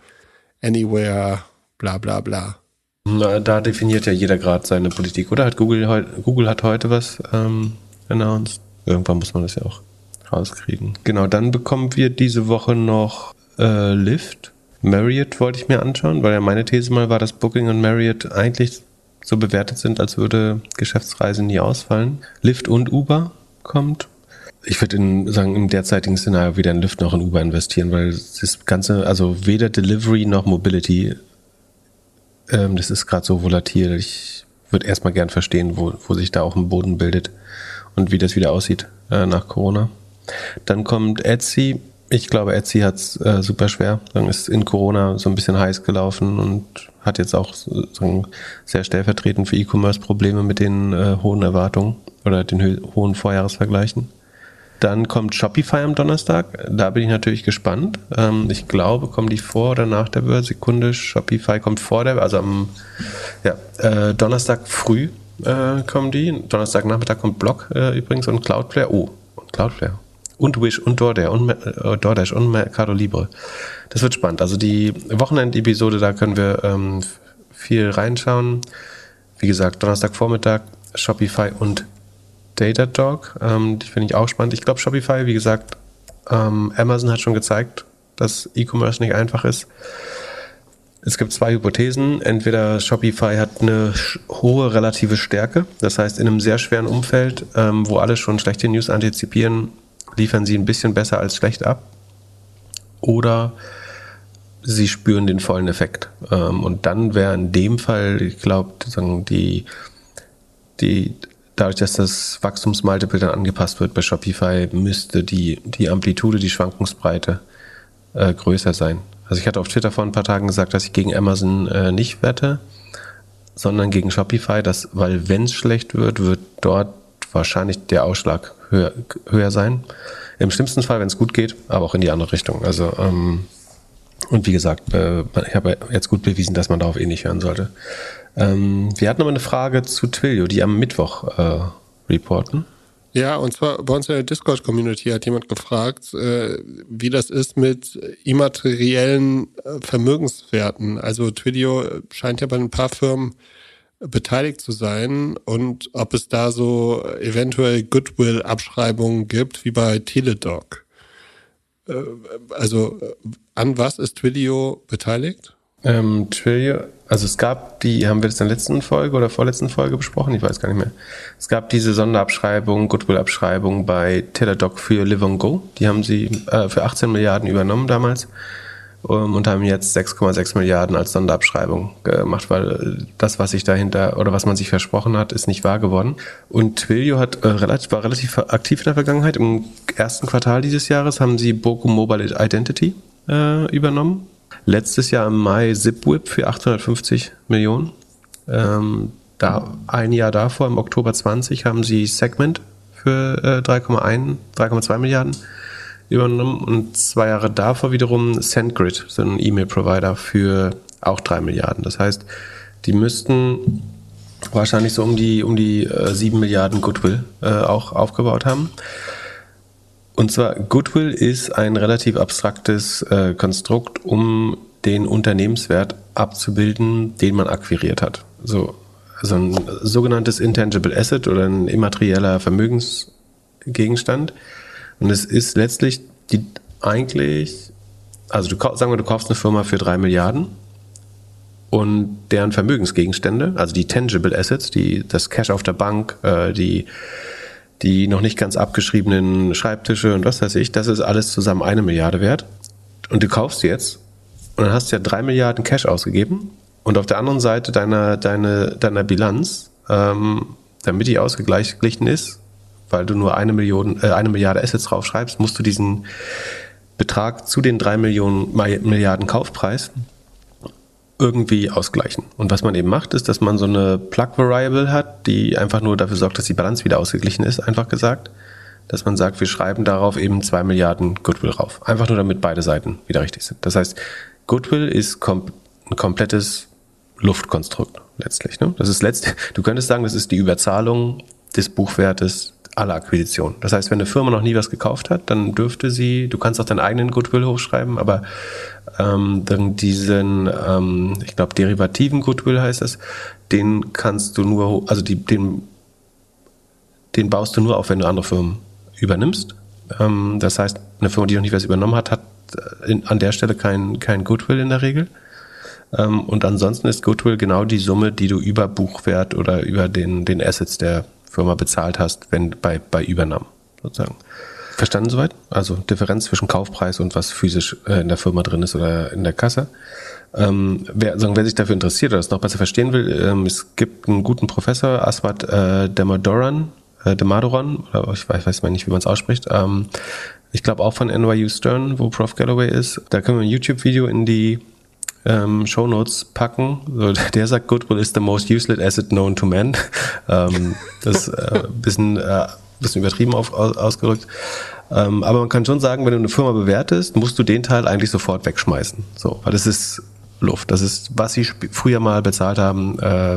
S1: Anywhere, bla bla bla.
S2: Na, da definiert ja jeder gerade seine Politik, oder? Hat Google, Google hat heute was ähm, announced. Irgendwann muss man das ja auch rauskriegen. Genau, dann bekommen wir diese Woche noch äh, Lyft. Marriott wollte ich mir anschauen, weil ja meine These mal war, dass Booking und Marriott eigentlich so bewertet sind, als würde Geschäftsreisen nie ausfallen. Lyft und Uber kommt. Ich würde in, sagen, im derzeitigen Szenario wieder in Lyft noch in Uber investieren, weil das Ganze, also weder Delivery noch Mobility, ähm, das ist gerade so volatil. Ich würde erstmal gern verstehen, wo, wo sich da auch ein Boden bildet und wie das wieder aussieht äh, nach Corona. Dann kommt Etsy. Ich glaube, Etsy hat es äh, super schwer. Dann ist in Corona so ein bisschen heiß gelaufen und hat jetzt auch sagen, sehr stellvertretend für E-Commerce Probleme mit den äh, hohen Erwartungen oder den hohen Vorjahresvergleichen. Dann kommt Shopify am Donnerstag. Da bin ich natürlich gespannt. Ähm, ich glaube, kommen die vor oder nach der Börse? Sekunde. Shopify kommt vor der, also am ja, äh, Donnerstag früh äh, kommen die. Donnerstag Nachmittag kommt Block äh, übrigens und Cloudflare. Oh, und Cloudflare. Und Wish und DoorDash und, äh, DoorDash und Mercado Libre. Das wird spannend. Also die Wochenendepisode, da können wir ähm, viel reinschauen. Wie gesagt, Donnerstagvormittag Shopify und Datadog. Ähm, die finde ich auch spannend. Ich glaube, Shopify, wie gesagt, ähm, Amazon hat schon gezeigt, dass E-Commerce nicht einfach ist. Es gibt zwei Hypothesen. Entweder Shopify hat eine hohe relative Stärke, das heißt in einem sehr schweren Umfeld, ähm, wo alle schon schlechte News antizipieren, liefern sie ein bisschen besser als schlecht ab. Oder sie spüren den vollen Effekt. Ähm, und dann wäre in dem Fall, ich glaube, die, die dadurch, dass das Wachstumsmultiple dann angepasst wird bei Shopify, müsste die, die Amplitude, die Schwankungsbreite äh, größer sein. Also ich hatte auf Twitter vor ein paar Tagen gesagt, dass ich gegen Amazon äh, nicht wette, sondern gegen Shopify, dass, weil wenn es schlecht wird, wird dort wahrscheinlich der Ausschlag höher, höher sein. Im schlimmsten Fall, wenn es gut geht, aber auch in die andere Richtung. Also ähm, und wie gesagt, äh, ich habe jetzt gut bewiesen, dass man darauf eh nicht hören sollte. Ähm, wir hatten noch eine Frage zu Twilio, die am Mittwoch äh, reporten.
S1: Ja, und zwar bei uns in der Discord-Community hat jemand gefragt, äh, wie das ist mit immateriellen äh, Vermögenswerten. Also Twilio scheint ja bei ein paar Firmen beteiligt zu sein und ob es da so eventuell Goodwill-Abschreibungen gibt, wie bei Teledoc. Äh, also an was ist Twilio beteiligt?
S2: Ähm, Twilio, also es gab die, haben wir das in der letzten Folge oder vorletzten Folge besprochen? Ich weiß gar nicht mehr. Es gab diese Sonderabschreibung, Goodwill-Abschreibung bei Teladoc für Live on Go. Die haben sie äh, für 18 Milliarden übernommen damals ähm, und haben jetzt 6,6 Milliarden als Sonderabschreibung gemacht, weil das, was sich dahinter oder was man sich versprochen hat, ist nicht wahr geworden. Und Twilio hat äh, relativ, war relativ aktiv in der Vergangenheit. Im ersten Quartal dieses Jahres haben sie Boku Mobile Identity äh, übernommen Letztes Jahr im Mai ZipWhip für 850 Millionen. Ähm, da, ein Jahr davor, im Oktober 20, haben sie Segment für äh, 3,1, 3,2 Milliarden übernommen und zwei Jahre davor wiederum SendGrid, so ein E-Mail-Provider für auch 3 Milliarden. Das heißt, die müssten wahrscheinlich so um die, um die äh, 7 Milliarden Goodwill äh, auch aufgebaut haben. Und zwar Goodwill ist ein relativ abstraktes äh, Konstrukt, um den Unternehmenswert abzubilden, den man akquiriert hat. So, also ein sogenanntes Intangible Asset oder ein immaterieller Vermögensgegenstand. Und es ist letztlich die eigentlich, also du sagen wir, du kaufst eine Firma für drei Milliarden und deren Vermögensgegenstände, also die Tangible Assets, die das Cash auf der Bank, äh, die die noch nicht ganz abgeschriebenen Schreibtische und was weiß ich, das ist alles zusammen eine Milliarde wert. Und du kaufst jetzt und dann hast du ja drei Milliarden Cash ausgegeben und auf der anderen Seite deiner, deine, deiner Bilanz, ähm, damit die ausgeglichen ist, weil du nur eine Million, äh, eine Milliarde Assets draufschreibst, musst du diesen Betrag zu den drei Millionen Milliarden Kaufpreis irgendwie ausgleichen. Und was man eben macht, ist, dass man so eine Plug-Variable hat, die einfach nur dafür sorgt, dass die Balance wieder ausgeglichen ist, einfach gesagt. dass man sagt, wir schreiben darauf eben zwei Milliarden Goodwill rauf. Einfach nur damit beide Seiten wieder richtig sind. Das heißt, Goodwill ist kom ein komplettes Luftkonstrukt letztlich. Ne? Das ist letztlich, du könntest sagen, das ist die Überzahlung des Buchwertes aller Akquisitionen. Das heißt, wenn eine Firma noch nie was gekauft hat, dann dürfte sie, du kannst auch deinen eigenen Goodwill hochschreiben, aber ähm, dann diesen, ähm, ich glaube, derivativen Goodwill heißt das, den kannst du nur, also die, den, den baust du nur auf, wenn du andere Firmen übernimmst. Ähm, das heißt, eine Firma, die noch nie was übernommen hat, hat in, an der Stelle kein, kein Goodwill in der Regel. Ähm, und ansonsten ist Goodwill genau die Summe, die du über Buchwert oder über den, den Assets der Firma bezahlt hast, wenn bei, bei Übernahmen sozusagen. Verstanden soweit? Also Differenz zwischen Kaufpreis und was physisch äh, in der Firma drin ist oder in der Kasse. Ähm, wer, sagen, wer sich dafür interessiert oder das noch besser verstehen will, ähm, es gibt einen guten Professor, Aswad äh, Demadoran, äh, Demadoran, oder ich weiß, weiß mal nicht, wie man es ausspricht. Ähm, ich glaube auch von NYU Stern, wo Prof. Galloway ist. Da können wir ein YouTube-Video in die ähm, Show Notes packen. So, der sagt, Goodwill is the most useless asset known to man. ähm, das äh, bisschen, äh, bisschen übertrieben auf, aus, ausgerückt. Ähm, aber man kann schon sagen, wenn du eine Firma bewertest, musst du den Teil eigentlich sofort wegschmeißen. So, weil das ist Luft. Das ist, was sie früher mal bezahlt haben äh,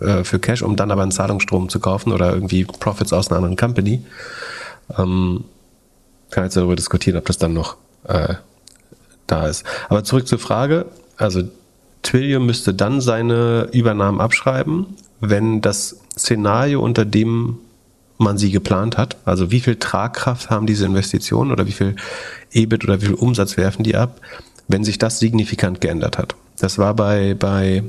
S2: äh, für Cash, um dann aber einen Zahlungsstrom zu kaufen oder irgendwie Profits aus einer anderen Company. Ähm, kann jetzt darüber diskutieren, ob das dann noch äh, da ist. Aber zurück zur Frage. Also Twilio müsste dann seine Übernahmen abschreiben, wenn das Szenario, unter dem man sie geplant hat, also wie viel Tragkraft haben diese Investitionen oder wie viel EBIT oder wie viel Umsatz werfen die ab, wenn sich das signifikant geändert hat. Das war bei, bei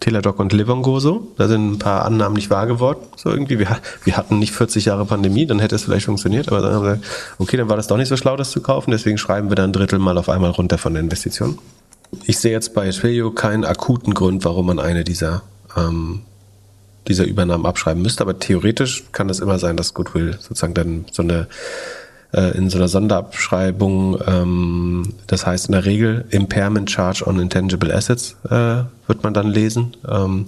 S2: Teladoc und Livongo so. Da sind ein paar Annahmen nicht wahr geworden. So irgendwie. Wir, wir hatten nicht 40 Jahre Pandemie, dann hätte es vielleicht funktioniert, aber dann haben wir gesagt, okay, dann war das doch nicht so schlau, das zu kaufen, deswegen schreiben wir dann ein Drittel mal auf einmal runter von der Investition. Ich sehe jetzt bei Twilio keinen akuten Grund, warum man eine dieser, ähm, dieser Übernahmen abschreiben müsste, aber theoretisch kann es immer sein, dass Goodwill sozusagen dann so eine äh, in so einer Sonderabschreibung, ähm, das heißt in der Regel Impairment Charge on Intangible Assets äh, wird man dann lesen. Ähm,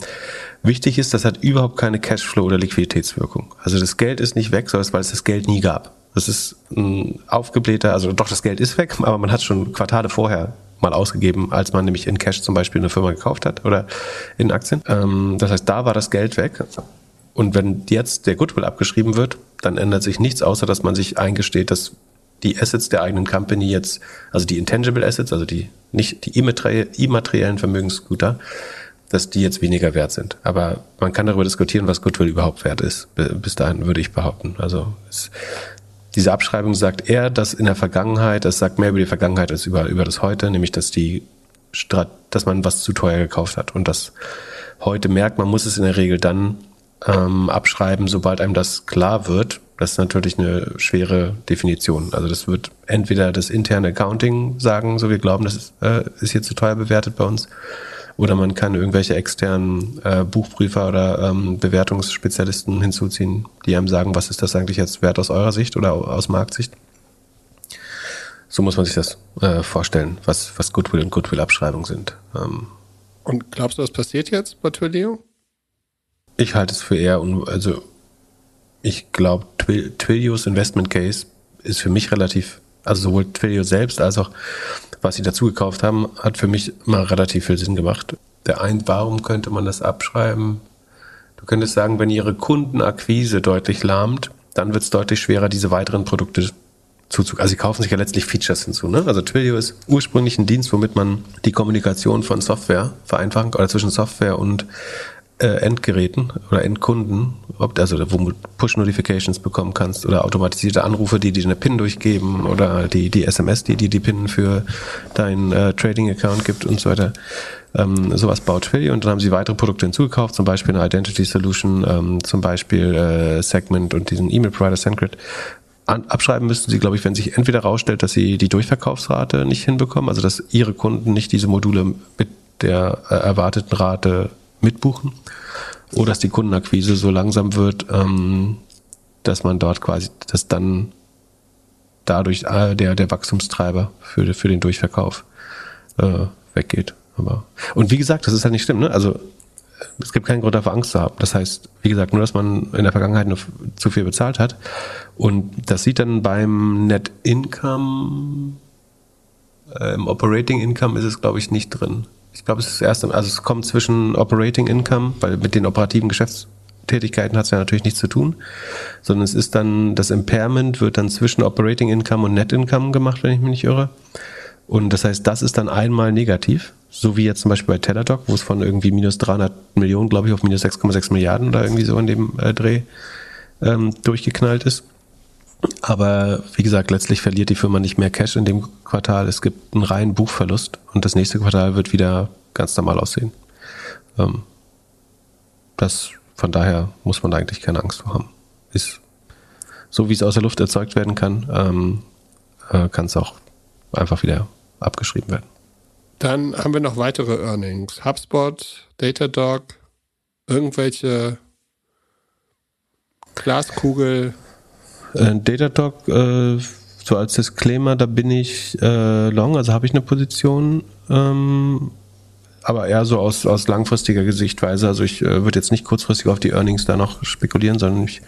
S2: wichtig ist, das hat überhaupt keine Cashflow- oder Liquiditätswirkung. Also das Geld ist nicht weg, sondern weil es das Geld nie gab. Das ist ein aufgeblähter, also doch, das Geld ist weg, aber man hat schon Quartale vorher mal ausgegeben, als man nämlich in Cash zum Beispiel eine Firma gekauft hat oder in Aktien. Ähm, das heißt, da war das Geld weg. Und wenn jetzt der Goodwill abgeschrieben wird, dann ändert sich nichts, außer dass man sich eingesteht, dass die Assets der eigenen Company jetzt, also die Intangible Assets, also die nicht die immateriellen Vermögensgüter, dass die jetzt weniger wert sind. Aber man kann darüber diskutieren, was Goodwill überhaupt wert ist. Bis dahin würde ich behaupten. Also es, diese Abschreibung sagt eher, dass in der Vergangenheit, es sagt mehr über die Vergangenheit als über, über das Heute, nämlich dass die dass man was zu teuer gekauft hat und das heute merkt, man muss es in der Regel dann ähm, abschreiben, sobald einem das klar wird. Das ist natürlich eine schwere Definition. Also das wird entweder das interne Accounting sagen, so wir glauben, das ist, äh, ist hier zu teuer bewertet bei uns, oder man kann irgendwelche externen äh, Buchprüfer oder ähm, Bewertungsspezialisten hinzuziehen, die einem sagen, was ist das eigentlich jetzt wert aus eurer Sicht oder aus Marktsicht. So muss man sich das äh, vorstellen, was, was Goodwill und Goodwill-Abschreibung sind. Ähm,
S1: und glaubst du, das passiert jetzt bei Twilio?
S2: Ich halte es für eher, also ich glaube, Twilios Investment Case ist für mich relativ, also sowohl Twilio selbst als auch was sie dazu gekauft haben, hat für mich mal relativ viel Sinn gemacht. Der ein, warum könnte man das abschreiben? Du könntest sagen, wenn ihre Kundenakquise deutlich lahmt, dann wird es deutlich schwerer, diese weiteren Produkte zuzug. Also sie kaufen sich ja letztlich Features hinzu. Ne? Also Twilio ist ursprünglich ein Dienst, womit man die Kommunikation von Software vereinfachen oder zwischen Software und äh, Endgeräten oder Endkunden, ob, also wo du Push-Notifications bekommen kannst oder automatisierte Anrufe, die dir eine PIN durchgeben oder die, die SMS, die dir die PIN für deinen äh, Trading-Account gibt und so weiter. Ähm, sowas baut Twilio und dann haben sie weitere Produkte hinzugekauft, zum Beispiel eine Identity Solution, ähm, zum Beispiel äh, Segment und diesen E-Mail-Provider SendGrid. Abschreiben müssten sie, glaube ich, wenn sich entweder herausstellt, dass sie die Durchverkaufsrate nicht hinbekommen, also dass ihre Kunden nicht diese Module mit der äh, erwarteten Rate mitbuchen oder dass die Kundenakquise so langsam wird, ähm, dass man dort quasi, dass dann dadurch äh, der, der Wachstumstreiber für, für den Durchverkauf äh, weggeht. Aber, und wie gesagt, das ist halt nicht schlimm, ne? Also es gibt keinen Grund dafür Angst zu haben. Das heißt, wie gesagt, nur, dass man in der Vergangenheit nur zu viel bezahlt hat. Und das sieht dann beim Net Income, äh, im Operating Income ist es, glaube ich, nicht drin. Ich glaube, es ist erst, also es kommt zwischen Operating Income, weil mit den operativen Geschäftstätigkeiten hat es ja natürlich nichts zu tun, sondern es ist dann, das Impairment wird dann zwischen Operating Income und Net Income gemacht, wenn ich mich nicht irre. Und das heißt, das ist dann einmal negativ, so wie jetzt zum Beispiel bei Teladoc, wo es von irgendwie minus 300 Millionen, glaube ich, auf minus 6,6 Milliarden oder irgendwie so in dem äh, Dreh ähm, durchgeknallt ist. Aber wie gesagt, letztlich verliert die Firma nicht mehr Cash in dem Quartal. Es gibt einen reinen Buchverlust und das nächste Quartal wird wieder ganz normal aussehen. Ähm, das, von daher muss man da eigentlich keine Angst vor haben. Ist so, wie es aus der Luft erzeugt werden kann, ähm, äh, kann es auch einfach wieder abgeschrieben werden.
S1: Dann haben wir noch weitere Earnings. HubSpot, Datadog, irgendwelche Glaskugel.
S2: Äh, Datadog, äh, so als Disclaimer, da bin ich äh, long, also habe ich eine Position, ähm, aber eher so aus, aus langfristiger Sichtweise. Also ich äh, würde jetzt nicht kurzfristig auf die Earnings da noch spekulieren, sondern ich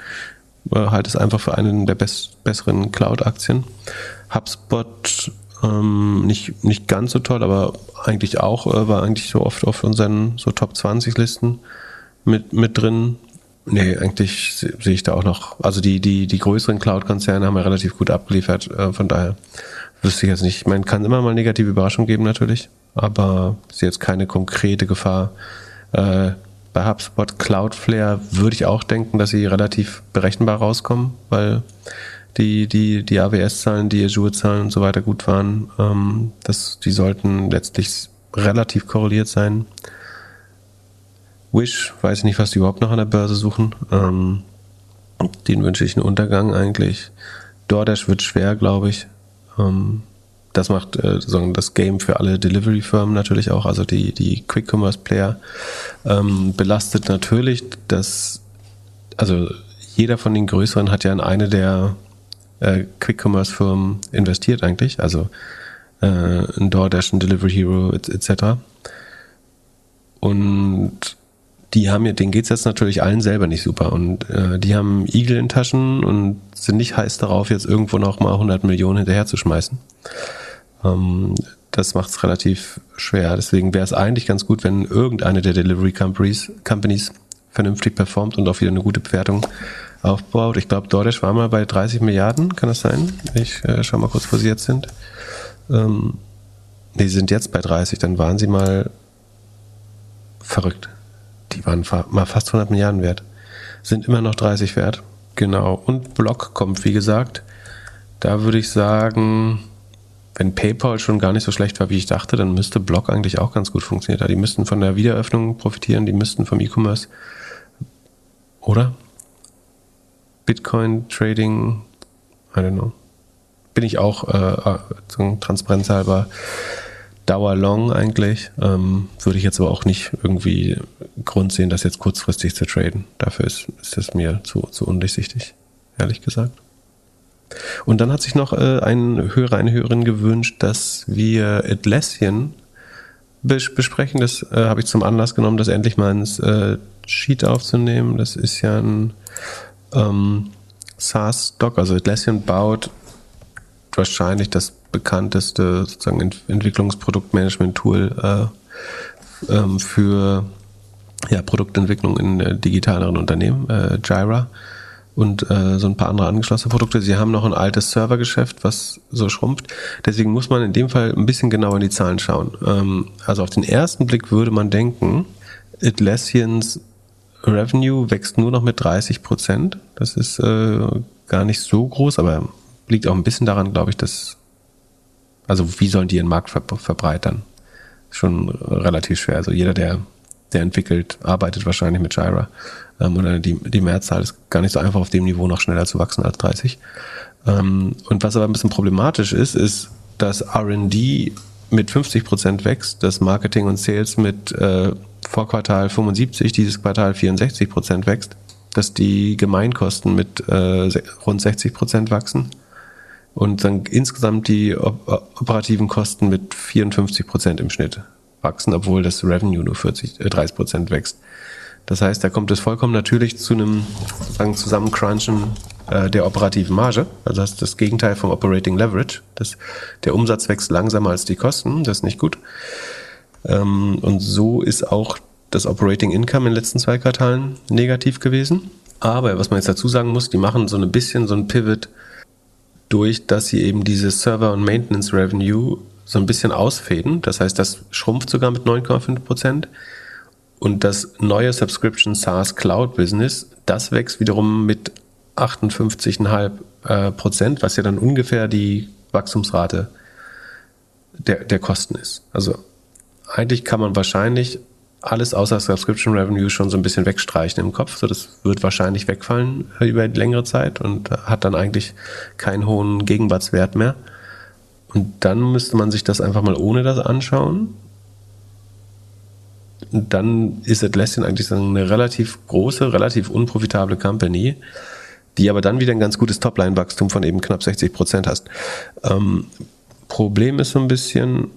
S2: äh, halte es einfach für einen der best, besseren Cloud-Aktien. HubSpot ähm, nicht, nicht ganz so toll, aber eigentlich auch, äh, war eigentlich so oft auf unseren so Top 20 Listen mit, mit drin. Nee, eigentlich sehe ich da auch noch, also die, die, die größeren Cloud-Konzerne haben ja relativ gut abgeliefert, äh, von daher wüsste ich jetzt nicht. Man kann immer mal negative Überraschungen geben natürlich, aber ist jetzt keine konkrete Gefahr. Äh, bei HubSpot Cloudflare würde ich auch denken, dass sie relativ berechenbar rauskommen, weil die, die, die AWS-Zahlen, die Azure-Zahlen und so weiter gut waren. Ähm, das, die sollten letztlich relativ korreliert sein. Wish, weiß ich nicht, was die überhaupt noch an der Börse suchen. Ähm, den wünsche ich einen Untergang eigentlich. DoorDash wird schwer, glaube ich. Ähm, das macht äh, das Game für alle Delivery-Firmen natürlich auch, also die, die Quick-Commerce-Player. Ähm, belastet natürlich, dass, also jeder von den größeren hat ja in eine der äh, Quick-Commerce-Firmen investiert eigentlich, also äh, ein DoorDash, ein Delivery Hero etc. Und die haben ja, denen geht's jetzt natürlich allen selber nicht super und äh, die haben Igel in Taschen und sind nicht heiß darauf, jetzt irgendwo noch mal 100 Millionen hinterher zu schmeißen. Ähm, das macht es relativ schwer. Deswegen wäre es eigentlich ganz gut, wenn irgendeine der Delivery Companies, Companies vernünftig performt und auch wieder eine gute Bewertung aufbaut. Ich glaube, DoorDash war mal bei 30 Milliarden, kann das sein? Ich äh, schau mal kurz, wo sie jetzt sind. Ähm, sie sind jetzt bei 30, dann waren sie mal verrückt. Die waren mal fast 100 Milliarden wert. Sind immer noch 30 wert. Genau. Und Block kommt, wie gesagt. Da würde ich sagen, wenn PayPal schon gar nicht so schlecht war, wie ich dachte, dann müsste Block eigentlich auch ganz gut funktionieren. Die müssten von der Wiedereröffnung profitieren, die müssten vom E-Commerce. Oder? Bitcoin Trading, I don't know. Bin ich auch äh, äh transparenzhalber dauerlong eigentlich. Ähm, würde ich jetzt aber auch nicht irgendwie Grund sehen, das jetzt kurzfristig zu traden. Dafür ist, ist es mir zu, zu undurchsichtig, ehrlich gesagt. Und dann hat sich noch äh, ein Hörer, eine Hörerin gewünscht, dass wir Atlassian bes besprechen. Das äh, habe ich zum Anlass genommen, das endlich mal ins äh, Sheet aufzunehmen. Das ist ja ein ähm, SaaS-Doc, also Atlassian baut wahrscheinlich das bekannteste sozusagen Ent Entwicklungsproduktmanagement-Tool äh, ähm, für ja, Produktentwicklung in äh, digitaleren Unternehmen, äh, Jira und äh, so ein paar andere angeschlossene Produkte. Sie haben noch ein altes Servergeschäft, was so schrumpft. Deswegen muss man in dem Fall ein bisschen genauer in die Zahlen schauen. Ähm, also auf den ersten Blick würde man denken, Atlassians Revenue wächst nur noch mit 30 Prozent. Das ist äh, gar nicht so groß, aber liegt auch ein bisschen daran, glaube ich, dass, also wie sollen die ihren Markt ver verbreitern? Schon relativ schwer. Also jeder, der, der entwickelt, arbeitet wahrscheinlich mit Jira. Ähm, oder die, die Mehrzahl ist gar nicht so einfach auf dem Niveau noch schneller zu wachsen als 30. Ähm, und was aber ein bisschen problematisch ist, ist, dass R&D mit 50 Prozent wächst, dass Marketing und Sales mit äh, vor Quartal 75, dieses Quartal 64 Prozent wächst, dass die Gemeinkosten mit äh, rund 60 Prozent wachsen und dann insgesamt die op operativen Kosten mit 54 Prozent im Schnitt wachsen, obwohl das Revenue nur 40, äh, 30 Prozent wächst. Das heißt, da kommt es vollkommen natürlich zu einem sozusagen Zusammencrunchen äh, der operativen Marge. Also das ist das Gegenteil vom Operating Leverage. Das, der Umsatz wächst langsamer als die Kosten. Das ist nicht gut. Ähm, und so ist auch das Operating Income in den letzten zwei Quartalen negativ gewesen. Aber was man jetzt dazu sagen muss, die machen so ein bisschen so ein Pivot durch, dass sie eben dieses Server- und Maintenance Revenue so ein bisschen ausfäden. Das heißt, das schrumpft sogar mit 9,5 Prozent. Und das neue Subscription SaaS Cloud Business, das wächst wiederum mit 58,5 äh, Prozent, was ja dann ungefähr die Wachstumsrate der, der Kosten ist. Also eigentlich kann man wahrscheinlich alles außer Subscription Revenue schon so ein bisschen wegstreichen im Kopf. So, das wird wahrscheinlich wegfallen über längere Zeit und hat dann eigentlich keinen hohen Gegenwartswert mehr. Und dann müsste man sich das einfach mal ohne das anschauen. Und dann ist Atlassian eigentlich eine relativ große, relativ unprofitable Company, die aber dann wieder ein ganz gutes Topline-Wachstum von eben knapp 60 Prozent hast. Ähm, Problem ist so ein bisschen,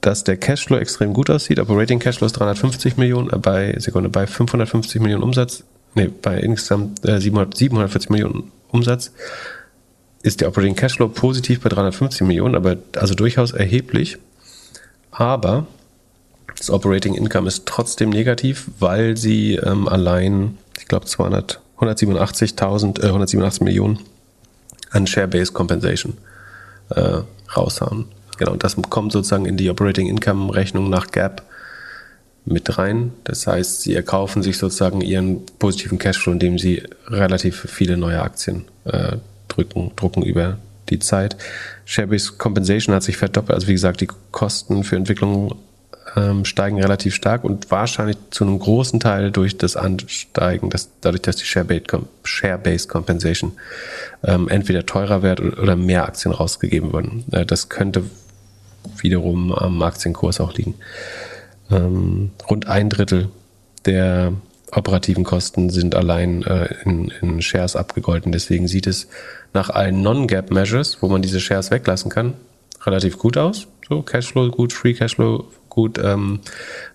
S2: dass der Cashflow extrem gut aussieht. Operating Cashflow ist 350 Millionen, äh, bei Sekunde, bei 550 Millionen Umsatz, nee, bei insgesamt äh, 700, 740 Millionen Umsatz ist der Operating Cashflow positiv bei 350 Millionen, aber also durchaus erheblich. Aber das Operating Income ist trotzdem negativ, weil sie ähm, allein, ich glaube, 200, 187.000, äh, 187 Millionen an Share-Based Compensation äh, raushauen. Genau, das kommt sozusagen in die Operating Income Rechnung nach Gap mit rein. Das heißt, sie erkaufen sich sozusagen ihren positiven Cashflow, indem sie relativ viele neue Aktien äh, drücken, drucken über die Zeit. Share-Based Compensation hat sich verdoppelt. Also wie gesagt, die Kosten für Entwicklung ähm, steigen relativ stark und wahrscheinlich zu einem großen Teil durch das Ansteigen, das, dadurch, dass die Share-Based Compensation ähm, entweder teurer wird oder mehr Aktien rausgegeben werden. Äh, das könnte wiederum am Aktienkurs auch liegen. Ähm, rund ein Drittel der operativen Kosten sind allein äh, in, in Shares abgegolten. Deswegen sieht es nach allen Non-Gap-Measures, wo man diese Shares weglassen kann, relativ gut aus. So, Cashflow gut, Free Cashflow gut, ähm,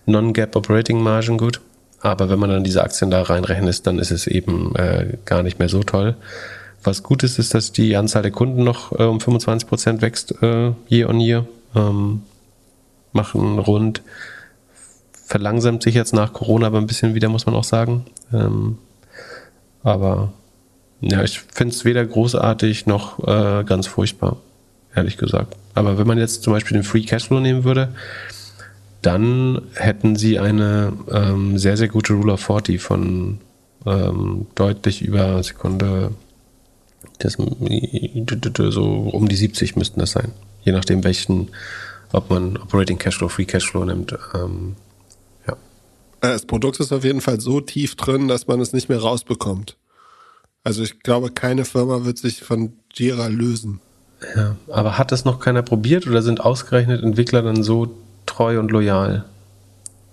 S2: Non-Gap Operating Margin gut. Aber wenn man dann diese Aktien da reinrechnet, dann ist es eben äh, gar nicht mehr so toll. Was gut ist, ist, dass die Anzahl der Kunden noch äh, um 25 Prozent wächst, äh, year on year. Ähm, machen rund, verlangsamt sich jetzt nach Corona aber ein bisschen wieder, muss man auch sagen. Ähm, aber ja, ich finde es weder großartig noch äh, ganz furchtbar, ehrlich gesagt. Aber wenn man jetzt zum Beispiel den Free Cashflow nehmen würde, dann hätten sie eine ähm, sehr, sehr gute Rule of 40 von ähm, deutlich über Sekunde, das, so um die 70 müssten das sein. Je nachdem, welchen, ob man Operating Cashflow, Free Cashflow nimmt. Ähm, ja.
S1: Äh, das Produkt ist auf jeden Fall so tief drin, dass man es nicht mehr rausbekommt. Also ich glaube, keine Firma wird sich von Jira lösen.
S2: Ja, aber hat das noch keiner probiert oder sind ausgerechnet Entwickler dann so treu und loyal?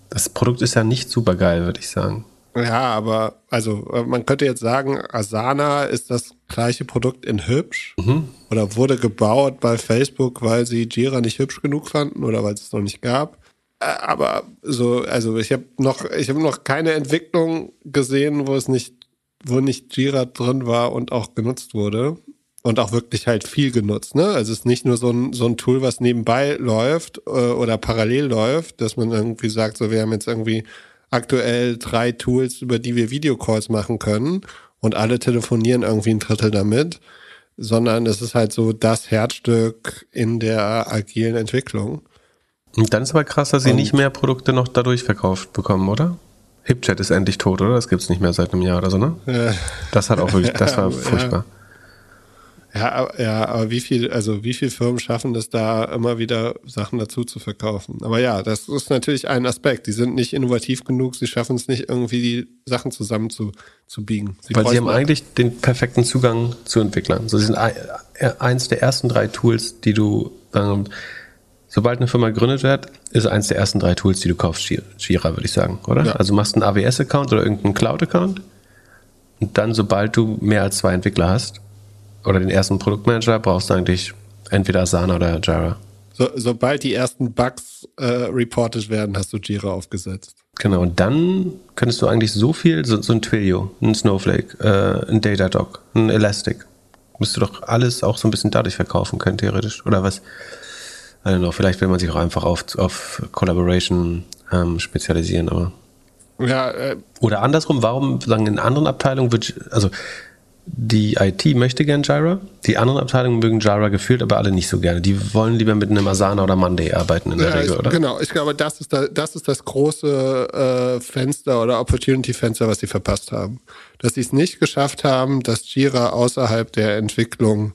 S2: Das Produkt ist ja nicht super geil, würde ich sagen.
S1: Ja, aber also äh, man könnte jetzt sagen, Asana ist das gleiche Produkt in hübsch mhm. oder wurde gebaut bei Facebook, weil sie Jira nicht hübsch genug fanden oder weil es es noch nicht gab. Äh, aber so, also ich habe noch, ich habe noch keine Entwicklung gesehen, wo es nicht, wo nicht Jira drin war und auch genutzt wurde und auch wirklich halt viel genutzt. Ne? Also es ist nicht nur so ein, so ein Tool, was nebenbei läuft äh, oder parallel läuft, dass man irgendwie sagt, so wir haben jetzt irgendwie aktuell drei Tools, über die wir Videocalls machen können und alle telefonieren irgendwie ein Drittel damit, sondern es ist halt so das Herzstück in der agilen Entwicklung.
S2: Und dann ist aber krass, dass sie und nicht mehr Produkte noch dadurch verkauft bekommen, oder? HipChat ist endlich tot, oder? Das gibt's nicht mehr seit einem Jahr oder so, ne? Ja. Das hat auch wirklich, das war furchtbar. Ja.
S1: Ja, ja, aber wie viel, also wie viele Firmen schaffen es da immer wieder Sachen dazu zu verkaufen? Aber ja, das ist natürlich ein Aspekt. Die sind nicht innovativ genug, sie schaffen es nicht irgendwie die Sachen zusammen zu, zu biegen.
S2: Sie Weil sie haben eigentlich den perfekten Zugang zu Entwicklern. So, sie sind eins der ersten drei Tools, die du, ähm, sobald eine Firma gegründet wird, ist eins der ersten drei Tools, die du kaufst, Jira, würde ich sagen, oder? Ja. Also machst einen AWS-Account oder irgendeinen Cloud-Account und dann, sobald du mehr als zwei Entwickler hast, oder den ersten Produktmanager brauchst du eigentlich entweder Asana oder Jira.
S1: So, sobald die ersten Bugs äh, reported werden, hast du Jira aufgesetzt.
S2: Genau, und dann könntest du eigentlich so viel, so, so ein Twilio, ein Snowflake, äh, ein Datadog, ein Elastic, müsste doch alles auch so ein bisschen dadurch verkaufen können, theoretisch. Oder was? I don't know, vielleicht will man sich auch einfach auf, auf Collaboration ähm, spezialisieren, aber.
S1: Ja, äh,
S2: Oder andersrum, warum sagen in anderen Abteilungen wird, also die IT möchte gern Jira, die anderen Abteilungen mögen Jira gefühlt, aber alle nicht so gerne. Die wollen lieber mit einem Asana oder Monday arbeiten in der
S1: ja,
S2: Regel,
S1: ich,
S2: oder?
S1: Genau, ich glaube, das ist, da, das ist das große äh, Fenster oder Opportunity-Fenster, was sie verpasst haben. Dass sie es nicht geschafft haben, dass Jira außerhalb der Entwicklung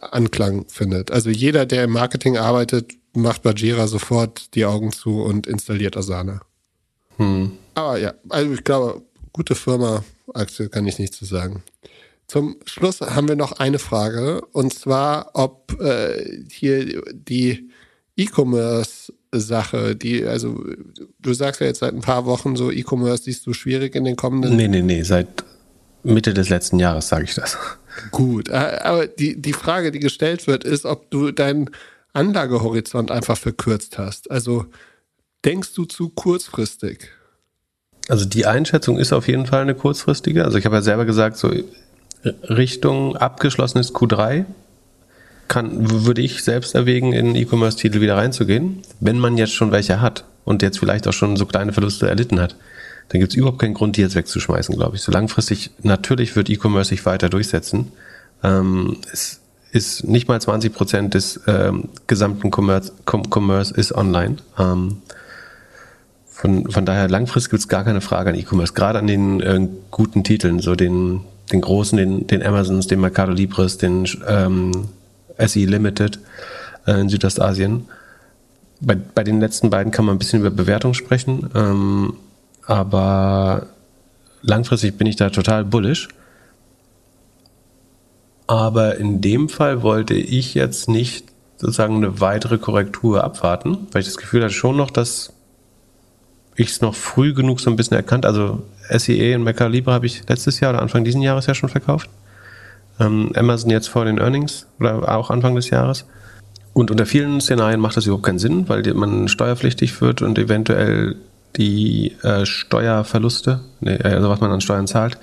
S1: Anklang findet. Also jeder, der im Marketing arbeitet, macht bei Jira sofort die Augen zu und installiert Asana.
S2: Hm.
S1: Aber ja, also ich glaube, gute Firma, Aktie kann ich nichts zu sagen. Zum Schluss haben wir noch eine Frage und zwar, ob äh, hier die E-Commerce-Sache, die, also du sagst ja jetzt seit ein paar Wochen so, E-Commerce siehst du schwierig in den kommenden.
S2: Nee, nee, nee, seit Mitte des letzten Jahres sage ich das.
S1: Gut, äh, aber die, die Frage, die gestellt wird, ist, ob du deinen Anlagehorizont einfach verkürzt hast. Also denkst du zu kurzfristig?
S2: Also die Einschätzung ist auf jeden Fall eine kurzfristige. Also ich habe ja selber gesagt, so Richtung abgeschlossenes Q3 kann, würde ich selbst erwägen, in E-Commerce-Titel wieder reinzugehen, wenn man jetzt schon welche hat und jetzt vielleicht auch schon so kleine Verluste erlitten hat. Dann gibt es überhaupt keinen Grund, die jetzt wegzuschmeißen, glaube ich. So langfristig, natürlich wird E-Commerce sich weiter durchsetzen. Ähm, es ist nicht mal 20 Prozent des ähm, gesamten Commerce, Com Commerce ist online. Ähm, von, von daher langfristig gibt es gar keine Frage an E-Commerce, gerade an den äh, guten Titeln, so den, den großen, den, den Amazons, den Mercado Libres, den ähm, SE Limited äh, in Südostasien. Bei, bei den letzten beiden kann man ein bisschen über Bewertung sprechen, ähm, aber langfristig bin ich da total bullish. Aber in dem Fall wollte ich jetzt nicht sozusagen eine weitere Korrektur abwarten, weil ich das Gefühl hatte schon noch, dass ich es noch früh genug so ein bisschen erkannt. Also SEA und Mercado Libre habe ich letztes Jahr oder Anfang dieses Jahres ja schon verkauft. Ähm, Amazon jetzt vor den Earnings oder auch Anfang des Jahres. Und unter vielen Szenarien macht das überhaupt keinen Sinn, weil man steuerpflichtig wird und eventuell die äh, Steuerverluste, nee, also was man an Steuern zahlt,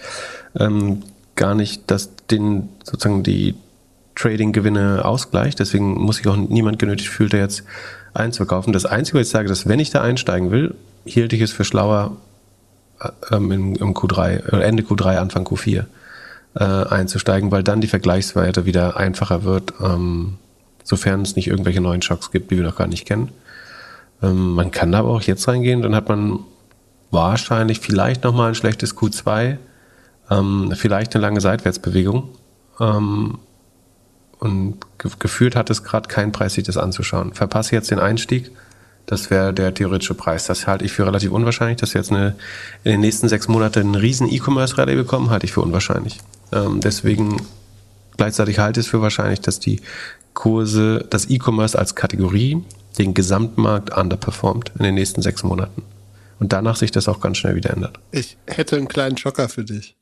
S2: ähm, gar nicht, dass den sozusagen die Trading-Gewinne ausgleicht. Deswegen muss sich auch niemand genötigt fühlen, da jetzt einzukaufen. Das Einzige, was ich sage, dass wenn ich da einsteigen will, hielt ich es für schlauer, ähm, im, im Q3, äh, Ende Q3, Anfang Q4 äh, einzusteigen, weil dann die Vergleichswerte wieder einfacher wird, ähm, sofern es nicht irgendwelche neuen Schocks gibt, die wir noch gar nicht kennen. Ähm, man kann da aber auch jetzt reingehen, dann hat man wahrscheinlich vielleicht nochmal ein schlechtes Q2, ähm, vielleicht eine lange Seitwärtsbewegung. Ähm, und ge gefühlt hat es gerade keinen Preis, sich das anzuschauen. Verpasse jetzt den Einstieg, das wäre der theoretische Preis. Das halte ich für relativ unwahrscheinlich, dass wir jetzt eine, in den nächsten sechs Monaten einen riesen E-Commerce-Rallye bekommen, halte ich für unwahrscheinlich. Ähm, deswegen gleichzeitig halte ich es für wahrscheinlich, dass die Kurse, das E-Commerce als Kategorie den Gesamtmarkt underperformt in den nächsten sechs Monaten. Und danach sich das auch ganz schnell wieder ändert.
S1: Ich hätte einen kleinen Schocker für dich.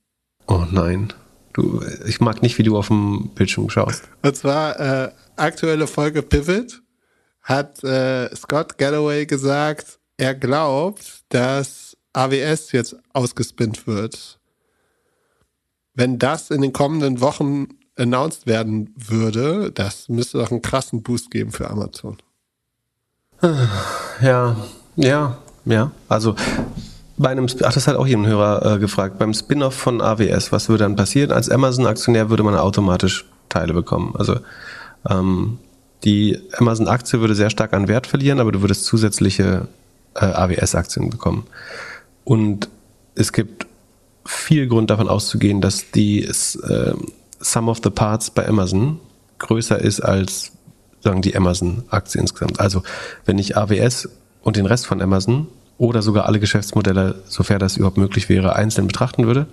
S2: Oh nein. Du, ich mag nicht, wie du auf dem Bildschirm schaust.
S1: Und zwar äh, aktuelle Folge Pivot hat äh, Scott Galloway gesagt, er glaubt, dass AWS jetzt ausgespinnt wird. Wenn das in den kommenden Wochen announced werden würde, das müsste doch einen krassen Boost geben für Amazon.
S2: Ja, ja, ja. Also bei einem, ach, das hat auch jemand Hörer äh, gefragt, beim Spin-off von AWS, was würde dann passieren? Als Amazon-Aktionär würde man automatisch Teile bekommen. Also ähm, die Amazon-Aktie würde sehr stark an Wert verlieren, aber du würdest zusätzliche äh, AWS-Aktien bekommen. Und es gibt viel Grund davon auszugehen, dass die äh, Sum of the Parts bei Amazon größer ist als sagen die Amazon-Aktie insgesamt. Also wenn ich AWS und den Rest von Amazon oder sogar alle Geschäftsmodelle, sofern das überhaupt möglich wäre, einzeln betrachten würde,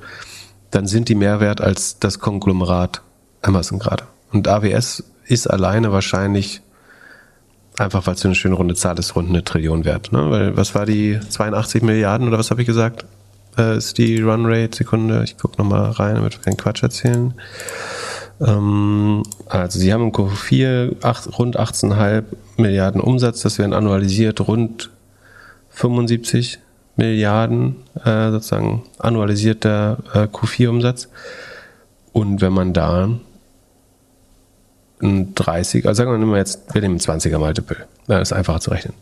S2: dann sind die mehr wert als das Konglomerat Amazon gerade. Und AWS ist alleine wahrscheinlich einfach, weil es eine schöne runde Zahl ist, rund eine Trillion wert. Ne? Weil was war die 82 Milliarden oder was habe ich gesagt? Äh, ist die Runrate, Sekunde, ich gucke nochmal rein, damit wir keinen Quatsch erzählen. Ähm, also sie haben im Q4 acht, rund 18,5 Milliarden Umsatz, das wären annualisiert rund 75 Milliarden äh, sozusagen annualisierter äh, Q4-Umsatz. Und wenn man da ein 30, also sagen wir mal jetzt, wir nehmen 20er Multiple, dann ist einfacher zu rechnen,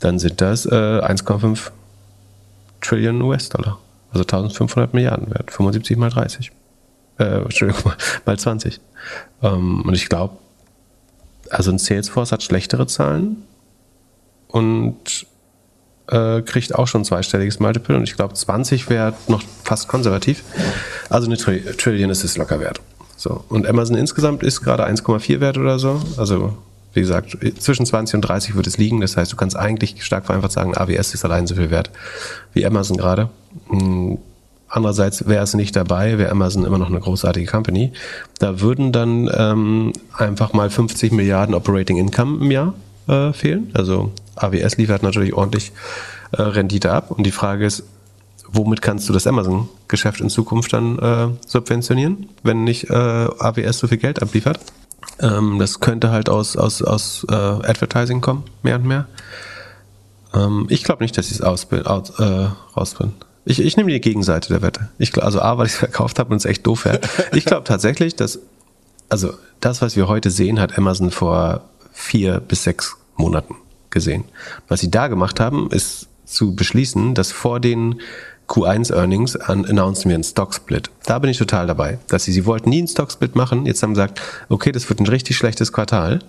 S2: dann sind das äh, 1,5 Trillion US-Dollar, also 1500 Milliarden wert, 75 mal 30. Äh, Entschuldigung, mal, mal 20. Ähm, und ich glaube, also ein Salesforce hat schlechtere Zahlen und äh, kriegt auch schon zweistelliges Multiple und ich glaube 20 wäre noch fast konservativ. Also eine Tri Trillion ist es locker wert. So. Und Amazon insgesamt ist gerade 1,4 wert oder so. Also wie gesagt, zwischen 20 und 30 wird es liegen. Das heißt, du kannst eigentlich stark vereinfacht sagen, AWS ist allein so viel wert wie Amazon gerade. Hm, andererseits wäre es nicht dabei, wäre Amazon immer noch eine großartige Company. Da würden dann ähm, einfach mal 50 Milliarden Operating Income im Jahr äh, fehlen. Also AWS liefert natürlich ordentlich äh, Rendite ab. Und die Frage ist, womit kannst du das Amazon-Geschäft in Zukunft dann äh, subventionieren, wenn nicht äh, AWS so viel Geld abliefert? Ähm, das könnte halt aus, aus, aus äh, Advertising kommen, mehr und mehr. Ähm, ich glaube nicht, dass ich es aus, äh, rausbringe. Ich, ich nehme die Gegenseite der Wette. Ich, also A, weil ich es verkauft habe und es echt doof wäre. Ich glaube tatsächlich, dass, also das, was wir heute sehen, hat Amazon vor vier bis sechs Monaten gesehen. Was sie da gemacht haben, ist zu beschließen, dass vor den Q1-Earnings announcen wir einen Stock-Split. Da bin ich total dabei. Dass sie, sie wollten nie einen Stock-Split machen. Jetzt haben sie gesagt, okay, das wird ein richtig schlechtes Quartal.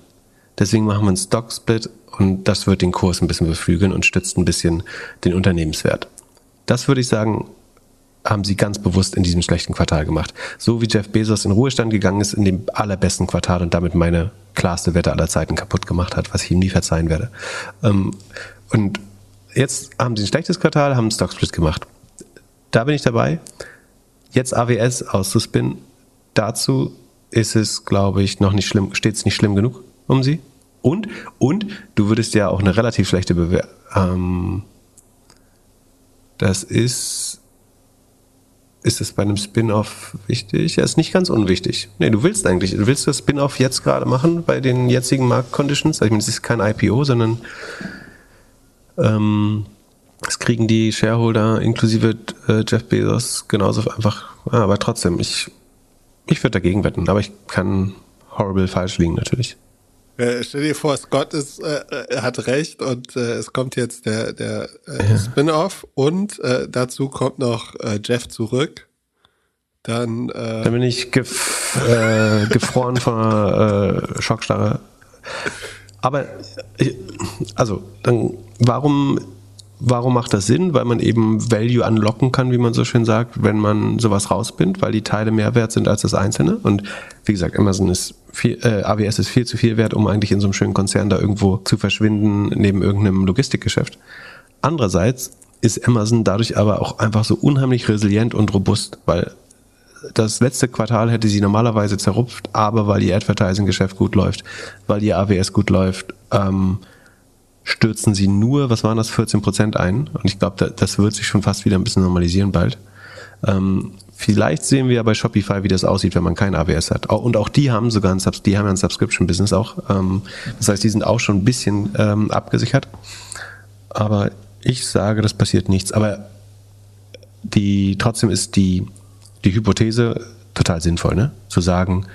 S2: Deswegen machen wir einen Stock-Split und das wird den Kurs ein bisschen beflügeln und stützt ein bisschen den Unternehmenswert. Das würde ich sagen, haben sie ganz bewusst in diesem schlechten Quartal gemacht. So wie Jeff Bezos in Ruhestand gegangen ist in dem allerbesten Quartal und damit meine klarste Wette aller Zeiten kaputt gemacht hat, was ich ihm nie verzeihen werde. Ähm, und jetzt haben sie ein schlechtes Quartal, haben einen Stock-Split gemacht. Da bin ich dabei. Jetzt AWS auszuspinnen, dazu ist es, glaube ich, noch nicht schlimm, steht es nicht schlimm genug um sie. Und, und du würdest ja auch eine relativ schlechte Bewertung. Ähm, das ist, ist es bei einem Spin-off wichtig? Ja, ist nicht ganz unwichtig. Nee, du willst eigentlich, du willst das Spin-off jetzt gerade machen bei den jetzigen Marktconditions. Ich meine, es ist kein IPO, sondern ähm, das kriegen die Shareholder inklusive äh, Jeff Bezos genauso einfach. Ja, aber trotzdem, ich, ich würde dagegen wetten, aber ich kann horrible falsch liegen natürlich.
S1: Äh, stell dir vor, Scott ist, äh, äh hat recht und äh, es kommt jetzt der, der äh, ja. Spin-off und äh, dazu kommt noch Jeff zurück. Dann,
S2: Dann bin ich gef gefroren von einer Schockstarre. Aber also, dann warum Warum macht das Sinn? Weil man eben Value unlocken kann, wie man so schön sagt, wenn man sowas rausbindet, weil die Teile mehr wert sind als das Einzelne. Und wie gesagt, Amazon ist viel, äh, AWS ist viel zu viel wert, um eigentlich in so einem schönen Konzern da irgendwo zu verschwinden neben irgendeinem Logistikgeschäft. Andererseits ist Amazon dadurch aber auch einfach so unheimlich resilient und robust, weil das letzte Quartal hätte sie normalerweise zerrupft, aber weil ihr Advertising-Geschäft gut läuft, weil ihr AWS gut läuft, ähm, stürzen sie nur, was waren das, 14 Prozent ein. Und ich glaube, das wird sich schon fast wieder ein bisschen normalisieren bald. Ähm, vielleicht sehen wir ja bei Shopify, wie das aussieht, wenn man kein AWS hat. Und auch die haben sogar ein, die haben ein Subscription-Business auch. Ähm, das heißt, die sind auch schon ein bisschen ähm, abgesichert. Aber ich sage, das passiert nichts. Aber die, trotzdem ist die, die Hypothese total sinnvoll, ne? Zu sagen,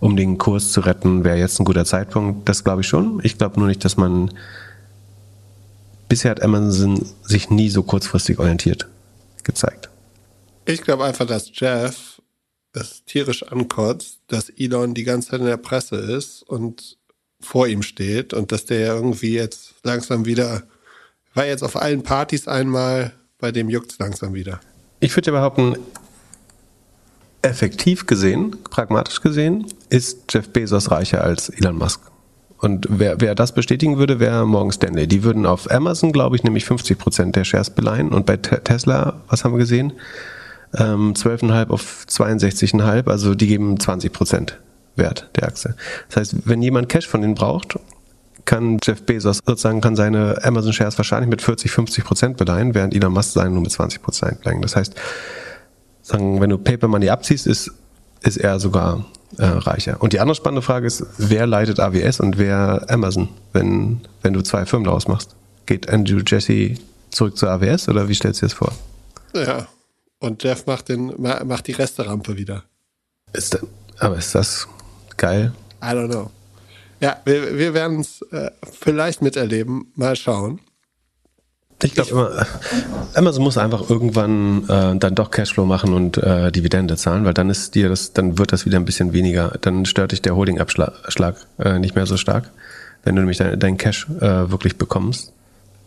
S2: um den Kurs zu retten, wäre jetzt ein guter Zeitpunkt. Das glaube ich schon. Ich glaube nur nicht, dass man bisher hat Amazon sich nie so kurzfristig orientiert gezeigt.
S1: Ich glaube einfach, dass Jeff es tierisch ankotzt, dass Elon die ganze Zeit in der Presse ist und vor ihm steht und dass der irgendwie jetzt langsam wieder, war jetzt auf allen Partys einmal, bei dem juckt es langsam wieder.
S2: Ich würde behaupten, effektiv gesehen, pragmatisch gesehen, ist Jeff Bezos reicher als Elon Musk. Und wer, wer das bestätigen würde, wäre Morgan Stanley. Die würden auf Amazon, glaube ich, nämlich 50 Prozent der Shares beleihen. Und bei Tesla, was haben wir gesehen? Ähm, 12,5 auf 62,5. Also die geben 20 Prozent Wert der Aktie. Das heißt, wenn jemand Cash von denen braucht, kann Jeff Bezos sozusagen kann seine Amazon Shares wahrscheinlich mit 40, 50 Prozent beleihen, während Elon Musk seinen nur mit 20 Prozent beleihen. Das heißt, sagen, wenn du Paper Money abziehst, ist, ist er sogar äh, reicher. Und die andere spannende Frage ist, wer leitet AWS und wer Amazon, wenn, wenn du zwei Firmen daraus machst? Geht Andrew Jesse zurück zu AWS oder wie stellst du dir das vor?
S1: Ja. Und Jeff macht, den, ma- macht die Resterampe wieder.
S2: Ist da, aber ist das geil?
S1: I don't know. Ja, wir, wir werden es äh, vielleicht miterleben. Mal schauen.
S2: Ich glaube Amazon muss einfach irgendwann äh, dann doch Cashflow machen und äh, Dividende zahlen, weil dann ist dir das, dann wird das wieder ein bisschen weniger, dann stört dich der Holding-Abschlag äh, nicht mehr so stark, wenn du nämlich dein, dein Cash äh, wirklich bekommst.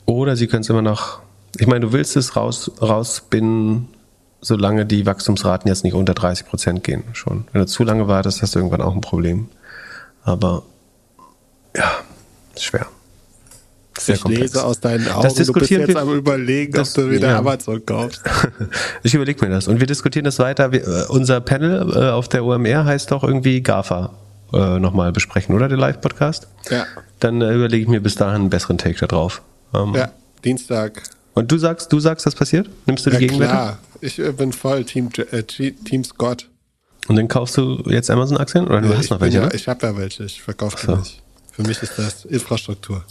S2: Oder sie können es immer noch, ich meine, du willst es raus, rausbinden, solange die Wachstumsraten jetzt nicht unter 30 Prozent gehen schon. Wenn du zu lange wartest, hast du irgendwann auch ein Problem. Aber ja, schwer. Sehr
S1: ich
S2: komplex.
S1: lese aus deinen Augen,
S2: Das
S1: du bist
S2: diskutieren
S1: jetzt
S2: wir-
S1: am überlegen,
S2: das-
S1: ob du wieder
S2: ja.
S1: Amazon kaufst.
S2: Ich überlege mir das. Und wir diskutieren das weiter. Wir, äh, unser Panel äh, auf der OMR heißt doch irgendwie GAFA äh, nochmal besprechen, oder? Der Live-Podcast?
S1: Ja.
S2: Dann äh, überlege ich mir bis dahin einen besseren Take da drauf. Ähm,
S1: Ja, Dienstag.
S2: Und du sagst, du sagst, das passiert? Nimmst du die
S1: Ja,
S2: Gegenwerte?
S1: klar. Ich äh, bin voll Team, äh, Team Scott.
S2: Und dann kaufst du jetzt Amazon-Aktien? Oder du
S1: Ja,
S2: hast noch welche?
S1: ja,
S2: ne?
S1: ich habe ja welche, ich verkaufe
S2: So.
S1: nicht. Für mich ist das Infrastruktur.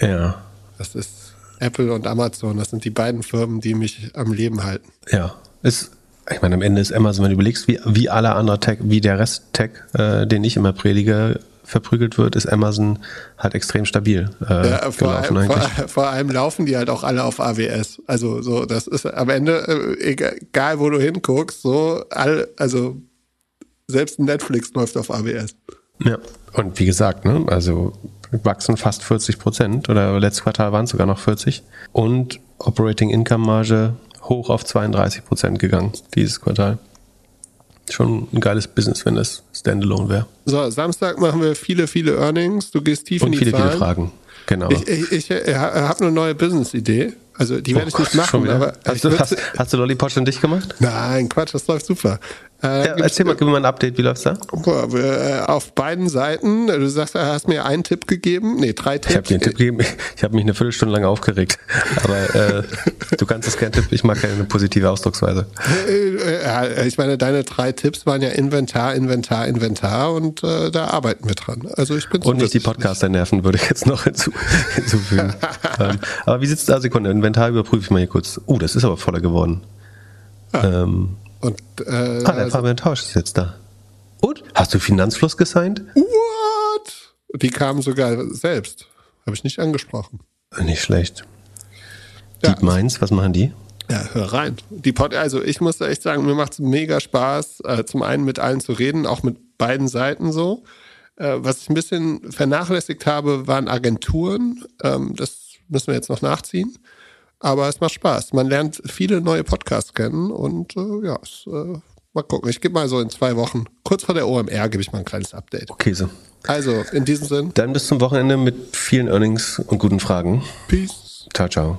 S2: Ja.
S1: Das ist Apple und Amazon. Das sind die beiden Firmen, die mich am Leben halten.
S2: Ja. Ist, ich meine, am Ende ist Amazon, wenn du überlegst, wie, wie alle andere Tech, wie der Rest Tech, äh, den ich immer predige, verprügelt wird, ist Amazon halt extrem stabil äh,
S1: Ja, vor,
S2: gelaufen
S1: allem,
S2: eigentlich.
S1: vor, vor allem laufen die halt auch alle auf AWS. Also so, das ist am Ende, äh, egal, egal wo du hinguckst, so all, also selbst Netflix läuft auf AWS.
S2: Ja, und wie gesagt, ne, also wachsen fast 40 Prozent oder letztes Quartal waren es sogar noch 40 und Operating Income Marge hoch auf 32 Prozent gegangen dieses Quartal. Schon ein geiles Business, wenn das Standalone wäre.
S1: So, Samstag machen wir viele, viele Earnings. Du gehst tief in
S2: Und
S1: die
S2: viele,
S1: Zahlen.
S2: viele Fragen. Genau.
S1: Ich, ich, ich habe eine neue Business-Idee. Also die werde ich nicht
S2: Oh Schon
S1: machen, aber
S2: hast, du, hast, hast du Lollipop schon dicht gemacht?
S1: Nein, Quatsch, das läuft super. Äh,
S2: Ja, erzähl mal, gib mir mal ein Update, wie läuft's da?
S1: Äh, auf beiden Seiten, du sagst, du hast mir einen Tipp gegeben, nee, drei Tipps.
S2: Ich habe dir einen Tipp gegeben, ich habe mich eine Viertelstunde lang aufgeregt. Aber äh, du kannst es kein Tipp, ich mag keine positive Ausdrucksweise.
S1: Äh, äh, ich meine, deine drei Tipps waren ja Inventar, Inventar, Inventar und äh, da arbeiten wir dran. Also ich bin
S2: Und nicht die. Podcaster nerven, würde ich jetzt noch hinzu, hinzufügen. ähm, aber wie sieht's da? Sekunde, Inventar überprüfe ich mal hier kurz. Oh, das ist aber voller geworden. Ähm,
S1: Und, äh,
S2: ah, der Fabian Tausch ist jetzt da. Und? Hast du Finanzfluss gesigned?
S1: what? Die kamen sogar selbst. Habe ich nicht angesprochen.
S2: Nicht schlecht.
S1: Ja.
S2: Deep Minds, was machen die?
S1: Ja, hör rein. Die Pod also ich muss echt sagen, mir macht es mega Spaß, äh, zum einen mit allen zu reden, auch mit beiden Seiten so. Äh, was ich ein bisschen vernachlässigt habe, waren Agenturen. Ähm, das müssen wir jetzt noch nachziehen. Aber es macht Spaß. Man lernt viele neue Podcasts kennen und äh, ja, es, äh, mal gucken. Ich gebe mal so in zwei Wochen, kurz vor der OMR, gebe ich mal ein kleines Update.
S2: Okay, so.
S1: Also, in diesem Sinn,
S2: Dann bis zum Wochenende mit vielen Earnings und guten Fragen.
S1: Peace.
S2: Ciao, ciao.